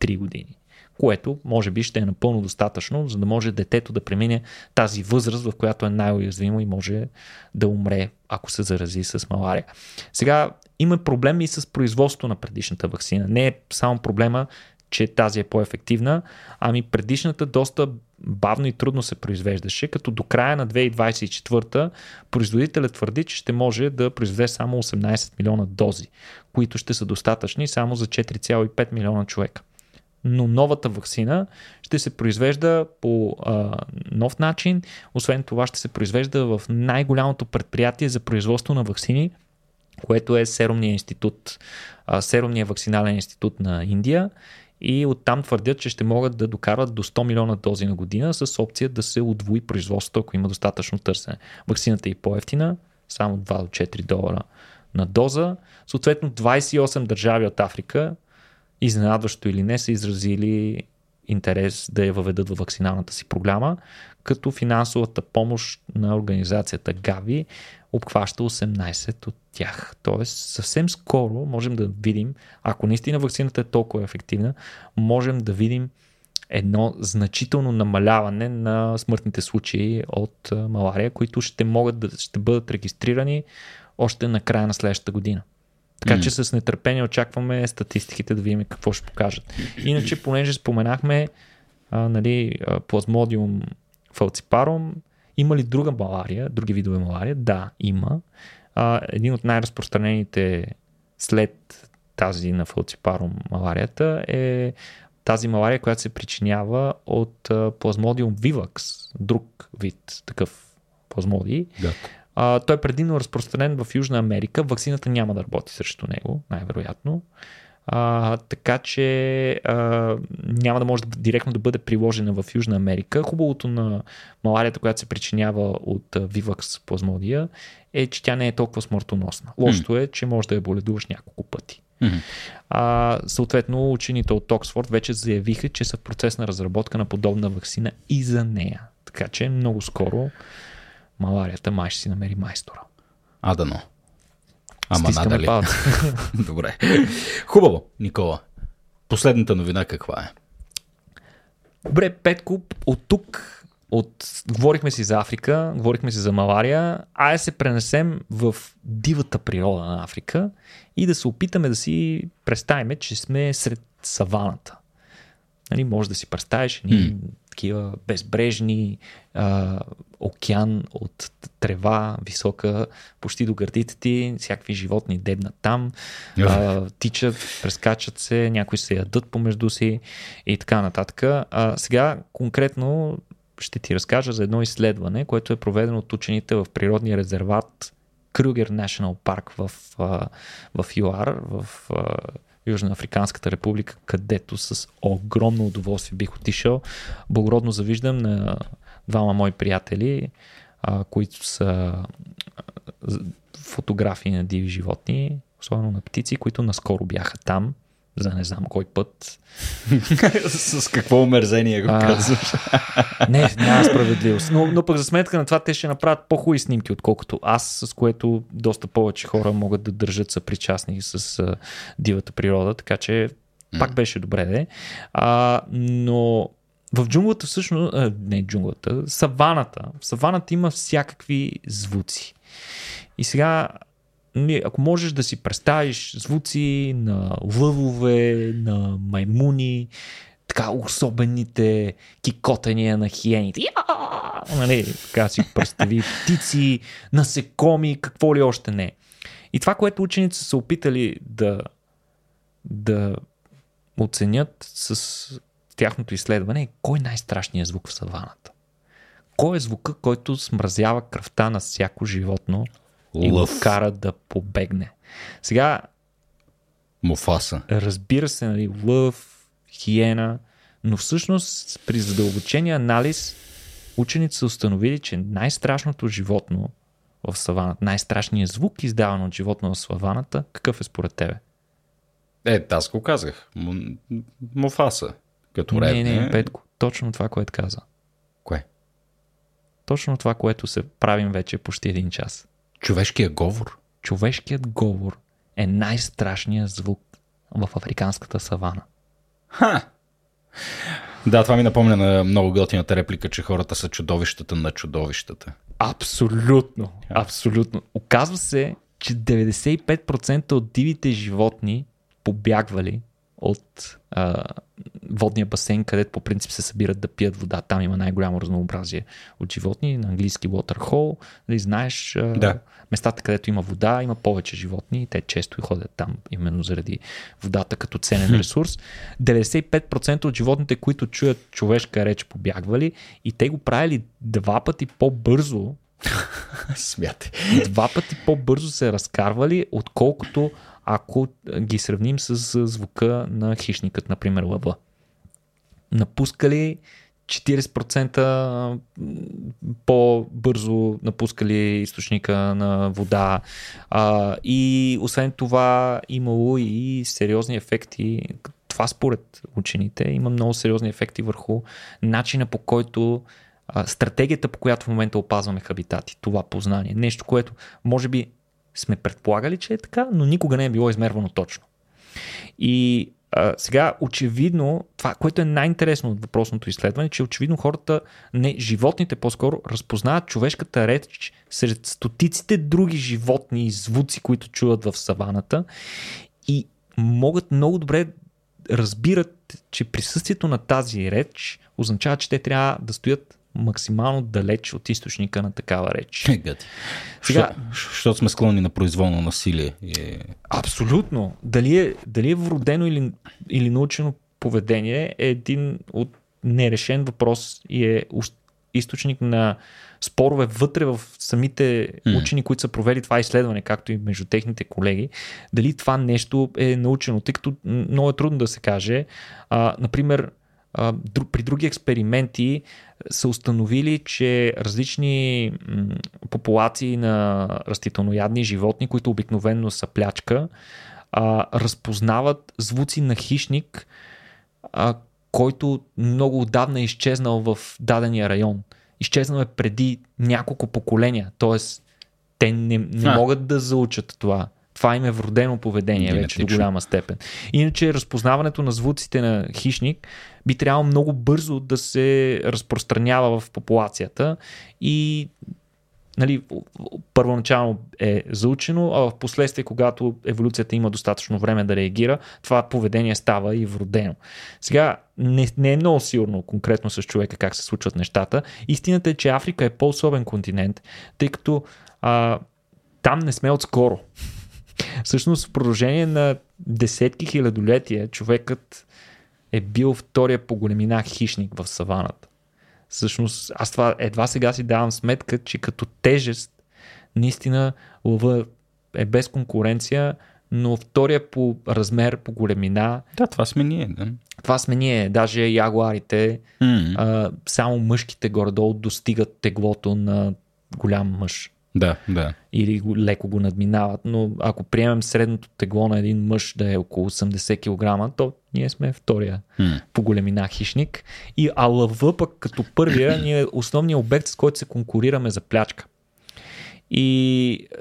3 години което може би ще е напълно достатъчно, за да може детето да премине тази възраст, в която е най-уязвимо и може да умре, ако се зарази с малария. Сега има проблеми и с производство на предишната вакцина. Не е само проблема, че тази е по-ефективна, ами предишната доста бавно и трудно се произвеждаше, като до края на 2024 производителят твърди, че ще може да произведе само 18 милиона дози, които ще са достатъчни само за 4,5 милиона човека. Но новата вакцина ще се произвежда по а, нов начин. Освен това ще се произвежда в най-голямото предприятие за производство на вакцини, което е Серумния институт, а, Серумния вакцинален институт на Индия и оттам твърдят, че ще могат да докарват до 100 милиона дози на година с опция да се удвои производството, ако има достатъчно търсене. Ваксината е по-ефтина, само 2 до 4 долара на доза. Съответно 28 държави от Африка, изненадващо или не, са изразили интерес да я въведат в вакциналната си програма, като финансовата помощ на организацията Гави обхваща 18 от тях. Тоест, съвсем скоро можем да видим, ако наистина вакцината е толкова ефективна, можем да видим едно значително намаляване на смъртните случаи от малария, които ще могат да ще бъдат регистрирани още на края на следващата година. Така mm. че с нетърпение очакваме статистиките да видим какво ще покажат. Иначе, понеже споменахме а, нали, плазмодиум фалципарум, има ли друга малария, други видове малария? Да, има. А, един от най-разпространените след тази на фалципарум маларията е тази малария, която се причинява от плазмодиум вивакс, друг вид такъв плазмодий. Да. А, той е предимно разпространен в Южна Америка. Ваксината няма да работи срещу него, най-вероятно. А, така че а, няма да може да, директно да бъде приложена в Южна Америка. Хубавото на маларията, която се причинява от Vivax плазмодия е, че тя не е толкова смъртоносна. Лошото е, че може да я боледуваш няколко пъти. А, съответно, учените от Оксфорд вече заявиха, че са в процес на разработка на подобна вакцина и за нея. Така че много скоро маларията май ще си намери майстора. А, дано. Ама надали. Добре. Хубаво, Никола. Последната новина каква е? Добре, Петко, от тук от... говорихме си за Африка, говорихме си за малария, а да се пренесем в дивата природа на Африка и да се опитаме да си представим, че сме сред саваната. Нали, може да си представиш ни такива безбрежни а, океан от трева, висока, почти до гърдите ти, всякакви животни дебнат там, а, тичат, прескачат се, някои се ядат помежду си и така нататък. А, сега конкретно ще ти разкажа за едно изследване, което е проведено от учените в природния резерват Крюгер National Park в, в ЮАР, в Южноафриканската република, където с огромно удоволствие бих отишъл. Благородно завиждам на двама мои приятели, а, които са фотографии на диви животни, особено на птици, които наскоро бяха там, за не знам кой път. С какво омерзение го казваш? Не, няма справедливост. Но, но пък за сметка на това те ще направят по-хубави снимки, отколкото аз, с което доста повече хора могат да държат съпричастни с а, дивата природа, така че пак беше добре, де. А, но в джунглата всъщност, а, не джунглата, саваната. В саваната има всякакви звуци. И сега, ако можеш да си представиш звуци на лъвове, на маймуни, така особените кикотения на хиените. Нали, така си представи птици, насекоми, какво ли още не. И това, което учените са опитали да, да оценят с тяхното изследване е кой е най-страшният звук в саваната. Кой е звука, който смразява кръвта на всяко животно и го Лъв. кара да побегне. Сега, Муфаса. разбира се, нали, лъв, хиена, но всъщност при задълбочения анализ учените са установили, че най-страшното животно в саваната, най-страшният звук, издаван от животно в саваната, какъв е според тебе? Е, аз го казах. Му- Муфаса. Като не, ревне. не, Петко, точно това, което каза. Кое? Точно това, което се правим вече почти един час. Човешкия говор. Човешкият говор е най-страшният звук в африканската савана. Ха! Да, това ми напомня на много готината реплика, че хората са чудовищата на чудовищата. Абсолютно. Абсолютно. Оказва се, че 95% от дивите животни побягвали от а, водния басейн, където по принцип се събират да пият вода. Там има най-голямо разнообразие от животни, на английски water hole. Нали, знаеш, а, Да. местата, където има вода, има повече животни и те често и ходят там, именно заради водата като ценен ресурс. 95% от животните, които чуят човешка реч, побягвали и те го правили два пъти по-бързо, Смятай. два пъти по-бързо се разкарвали, отколкото ако ги сравним с звука на хищникът, например лъва. Напускали 40% по-бързо напускали източника на вода? А, и освен това имало и сериозни ефекти. Това според учените има много сериозни ефекти върху начина по който а, стратегията по която в момента опазваме хабитати, това познание, нещо, което може би сме предполагали, че е така, но никога не е било измервано точно. И а, сега, очевидно, това, което е най-интересно от въпросното изследване, че очевидно хората, не, животните по-скоро, разпознават човешката реч сред стотиците други животни и звуци, които чуват в саваната и могат много добре разбират, че присъствието на тази реч означава, че те трябва да стоят максимално далеч от източника на такава реч. Гъти. Сега- Защото сме склонни на произволно насилие. И... Абсолютно. Дали е, дали е вродено или, или научено поведение е един от нерешен въпрос и е източник на спорове вътре в самите учени, които са провели това изследване, както и между техните колеги, дали това нещо е научено, тъй като много е трудно да се каже. А, например, при други експерименти са установили, че различни популации на растителноядни животни, които обикновенно са плячка, разпознават звуци на хищник, който много отдавна е изчезнал в дадения район. Изчезнал е преди няколко поколения, т.е. те не, не А. могат да заучат това. Това им е вродено поведение вече до Генетично. голяма степен. Иначе разпознаването на звуците на хищник би трябвало много бързо да се разпространява в популацията и нали, първоначално е заучено, а в последствие, когато еволюцията има достатъчно време да реагира, това поведение става и вродено. Сега не, не е много сигурно конкретно с човека как се случват нещата. Истината е, че Африка е по-особен континент, тъй като а, там не сме отскоро. Всъщност в продължение на десетки хилядолетия човекът е бил втория по големина хищник в саваната. Всъщност, аз това едва сега си давам сметка, че като тежест, наистина лъва е без конкуренция, но втория по размер, по големина, Да, това сме ние. Да. това сме ние. Даже ягуарите, М, а, само мъжките горе-долу достигат теглото на голям мъж Да, да. или леко го надминават, но ако приемем средното тегло на един мъж да е около 80 кг, то ние сме втория М. по големина хищник. И а лъва пък като първия ни е основният обект, с който се конкурираме за плячка. И е,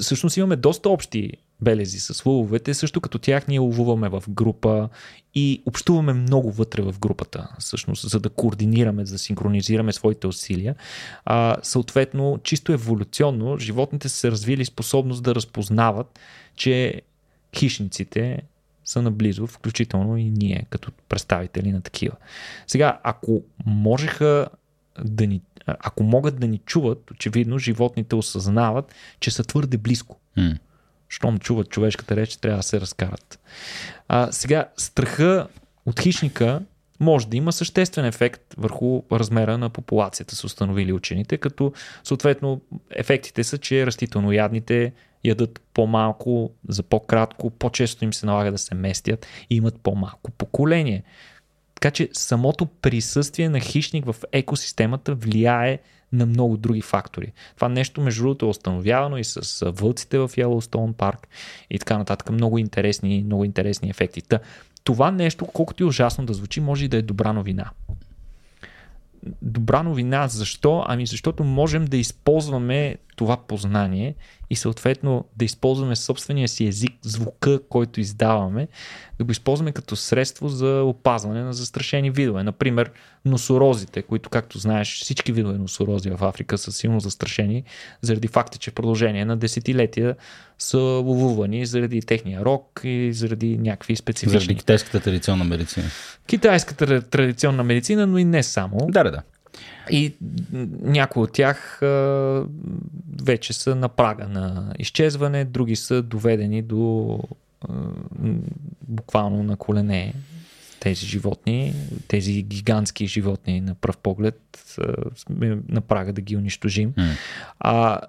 всъщност имаме доста общи белези с лъвовете, също като тях ние ловуваме в група и общуваме много вътре в групата, всъщност, за да координираме, за да синхронизираме своите усилия. А, съответно, чисто еволюционно, животните са развили способност да разпознават, че хищниците са наблизо, включително и ние, като представители на такива. Сега, ако можеха да ни, ако могат да ни чуват, очевидно животните осъзнават, че са твърде близко. М. Щом чуват човешката реч, трябва да се разкарат. А, сега, страха от хищника може да има съществен ефект върху размера на популацията, са установили учените, като съответно ефектите са, че растителноядните ядат по-малко, за по-кратко, по-често им се налага да се местят и имат по-малко поколение. Така че самото присъствие на хищник в екосистемата влияе на много други фактори. Това нещо, между другото, е установявано и с вълците в Yellowstone парк и така нататък. Много интересни, много интересни ефекти. Та, това нещо, колкото и ужасно да звучи, може и да е добра новина. Добра новина защо? Ами защото можем да използваме това познание и съответно да използваме собствения си език, звука, който издаваме, да го използваме като средство за опазване на застрашени видове. Например, носорозите, които, както знаеш, всички видове носорози в Африка са силно застрашени, заради факта, че в продължение на десетилетия са ловувани заради техния рок и заради някакви специфични. Заради китайската традиционна медицина. Китайската традиционна медицина, но и не само. Да, да, да. И някои от тях а, вече са на прага на изчезване, други са доведени до а, буквално на колене тези животни, тези гигантски животни на пръв поглед а, на прага да ги унищожим. М. А,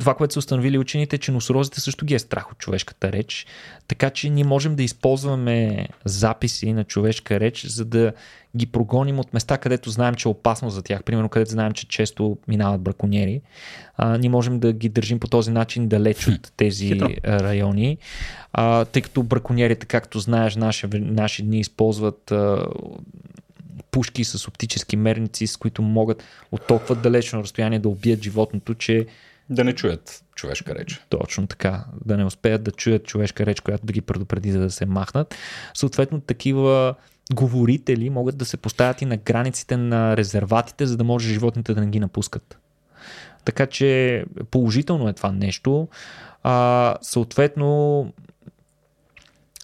това, което са установили учените, е, че носорозите също ги е страх от човешката реч, така че ние можем да използваме записи на човешка реч, за да ги прогоним от места, където знаем, че е опасно за тях. Примерно, където знаем, че често минават браконьери. А, ние можем да ги държим по този начин далеч от тези Хитро. райони, а, тъй като браконьерите, както знаеш, наши, наши дни използват а, пушки с оптически мерници, с които могат от толкова далечно разстояние да убият животното, че Да не чуят човешка реч. точно така, да не успеят да чуят човешка реч, която да ги предупреди, за да се махнат. Съответно, такива говорители могат да се поставят и на границите на резерватите, за да може животните да не ги напускат. Така че положително е това нещо. А, съответно,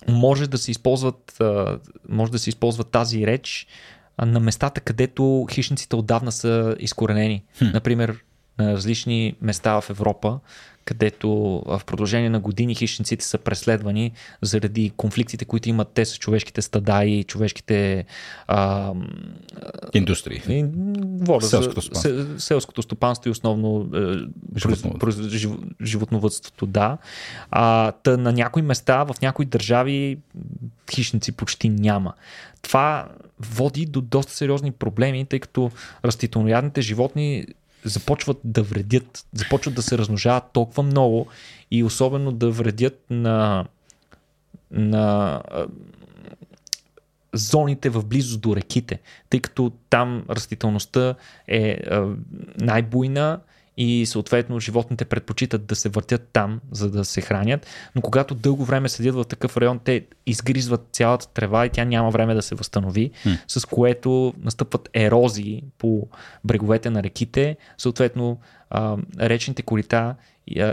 може да се използват, може да се използва тази реч на местата, където хищниците отдавна са изкоренени. Хм. Например, на различни места в Европа, където в продължение на години хищниците са преследвани заради конфликтите, които имат те с човешките стада и човешките а, индустрии. И, воля, селското, стопанство. селското стопанство и основно животновътството. Жив, животновътството, да. А, та на някои места, в някои държави хищници почти няма. Това води до доста сериозни проблеми, тъй като растителноядните животни започват да вредят, започват да се размножават толкова много и особено да вредят на, на зоните в близост до реките, тъй като там растителността е най-буйна и съответно животните предпочитат да се въртят там, за да се хранят, но когато дълго време седят в такъв район, те изгризват цялата трева и тя няма време да се възстанови, mm. с което настъпват ерозии по бреговете на реките, съответно речните корита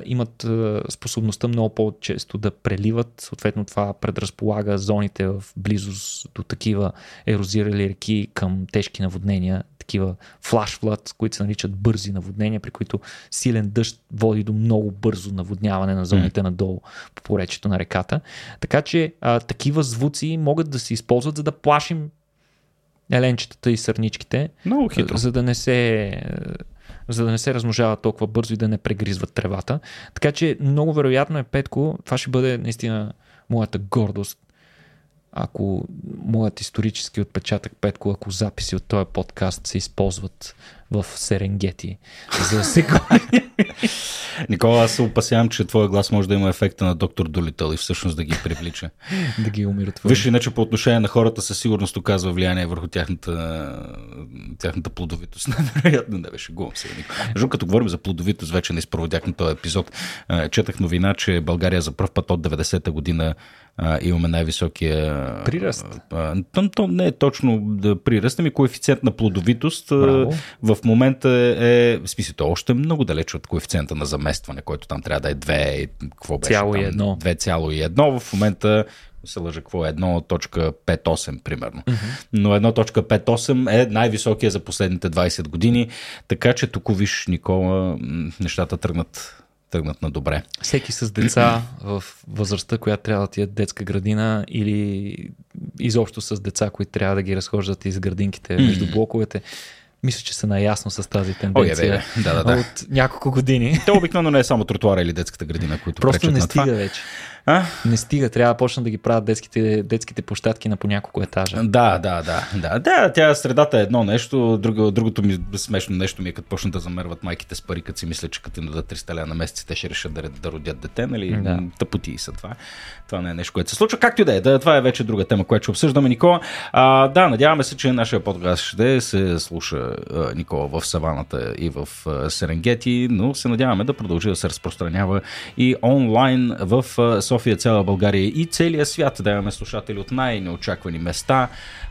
имат способността много по-често да преливат, съответно това предразполага зоните в близост до такива ерозирали реки към тежки наводнения, такива флаш флад, които се наричат бързи наводнения, при които силен дъжд води до много бързо наводняване на зоните mm. надолу по поречето на реката. Така че а, такива звуци могат да се използват, за да плашим еленчетата и сърничките, много хитро. за да не се за да не се размножава толкова бързо и да не прегризват тревата. Така че много вероятно е Петко, това ще бъде наистина моята гордост, ако моят исторически отпечатък Петко, ако записи от този подкаст се използват в Серенгети за сега. Никола, аз се опасявам, че твоя глас може да има ефекта на доктор Долител и всъщност да ги привлича. да ги умиротвори. Виж, иначе по отношение на хората със сигурност оказва влияние върху тяхната, тяхната плодовитост. Невероятно не беше губам се. Жу, като говорим за плодовитост, вече не изпроводяхме този епизод. Четах новина, че България за първ път от 90-та година имаме най-високия приръст. А, то, не е точно да приръст, ами коефициент на плодовитост Браво. в момента е, в смисъл, то още е много далеч от коефициента на заместване, който там трябва да е 2, какво беше Цяло там, 2,1. В момента се лъжа, какво е 1.58 примерно. Mm-hmm. Но 1.58 е най-високия за последните 20 години, така че тук виж, Никола, нещата тръгнат тръгнат на добре. Всеки с деца в възрастта, която трябва да ти е детска градина или изобщо с деца, които трябва да ги разхождат из градинките между блоковете, мисля, че са наясно с тази тенденция О, е, да, да, да. от няколко години. То обикновено не е само тротуара или детската градина, които Просто не стига това. вече. А? Не стига, трябва да почнат да ги правят детските, детските площадки на по няколко етажа. Да, да, да, да. Да, тя средата е едно нещо, друго, другото ми смешно нещо ми е като почнат да замерват майките с пари, като си мисля, че като им дадат 300 лева на месец, те ще решат да, да родят дете, нали? Да. Тъпоти са това. Това не е нещо, което се случва. Както и да е, да, това е вече друга тема, която ще обсъждаме, Никола. А, да, надяваме се, че нашия подкаст ще се слуша а, Никола в Саваната и в а, Серенгети, но се надяваме да продължи да се разпространява и онлайн в а, София, цяла България и целия свят. Да имаме слушатели от най-неочаквани места.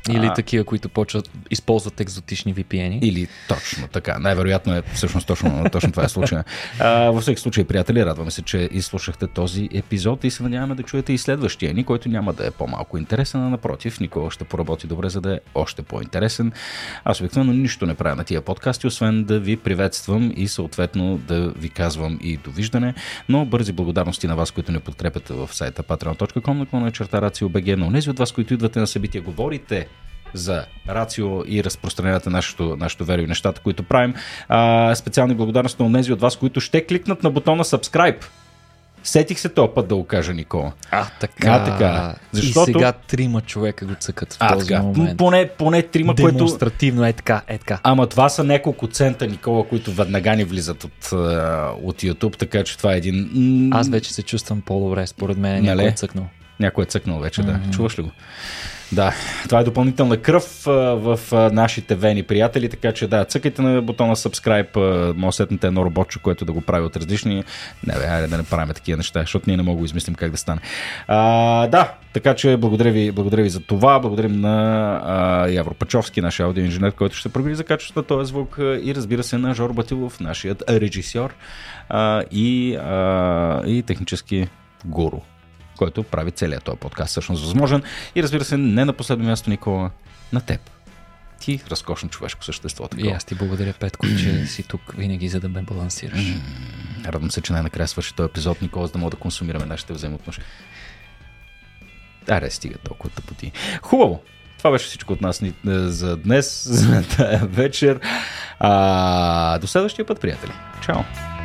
Или а, такива, които почват използват екзотични VPN. Или точно така. Най-вероятно е всъщност точно, точно това е случая. А, във всеки случай, приятели, радваме се, че изслушахте този епизод и се надяваме да чуете и следващия ни, който няма да е по-малко интересен, а напротив, никога ще поработи добре, за да е още по-интересен. Аз обикновено нищо не правя на тия подкасти, освен да ви приветствам и съответно да ви казвам и довиждане, но бързи благодарности на вас, които не подкрепяте в сайта patreon.com, наклона черта RACIO.BG, но тези от вас, които идвате на събития, говорите за Рацио и разпространявате нашето, нашето веро и нещата, които правим. А, специални благодарности на тези от вас, които ще кликнат на бутона Subscribe. Сетих се този път да го кажа Никола. А, така. А, така. Защото... И сега трима човека го цъкат в а, този така. момент. Поне, поне трима, което... Демонстративно е така, е така. Ама това са няколко цента, Никола, които веднага ни влизат от, от YouTube, така че това е един... Аз вече се чувствам по-добре, според мен някой е цъкнал. Някой е цъкнал вече, mm-hmm. да. Чуваш ли го? Да, това е допълнителна кръв в нашите вени приятели, така че да, цъкайте на бутона subscribe, може сетнете едно роботче, което да го прави от различни. Не, бе, айде да не правим такива неща, защото ние не мога да измислим как да стане. А, да, така че благодаря ви, благодаря ви за това. Благодарим на а, Явро Пачовски, нашия аудиоинженер, който ще пробили за качеството на този звук и разбира се на Жор Батилов, нашият режисьор а, и, а, и технически гуру който прави целият този подкаст всъщност възможен. И разбира се, не на последно място, Никола, на теб. ти разкошно човешко същество. Такова. И аз ти благодаря, Петко, че си тук винаги, за да ме балансираш. Радвам се, че най-накрая свърши този епизод, Никола, за да мога да консумираме нашите взаимоотношения. Аре, стига толкова тъпоти. Хубаво! Това беше всичко от нас за днес, за тази вечер. А, до следващия път, приятели. Чао!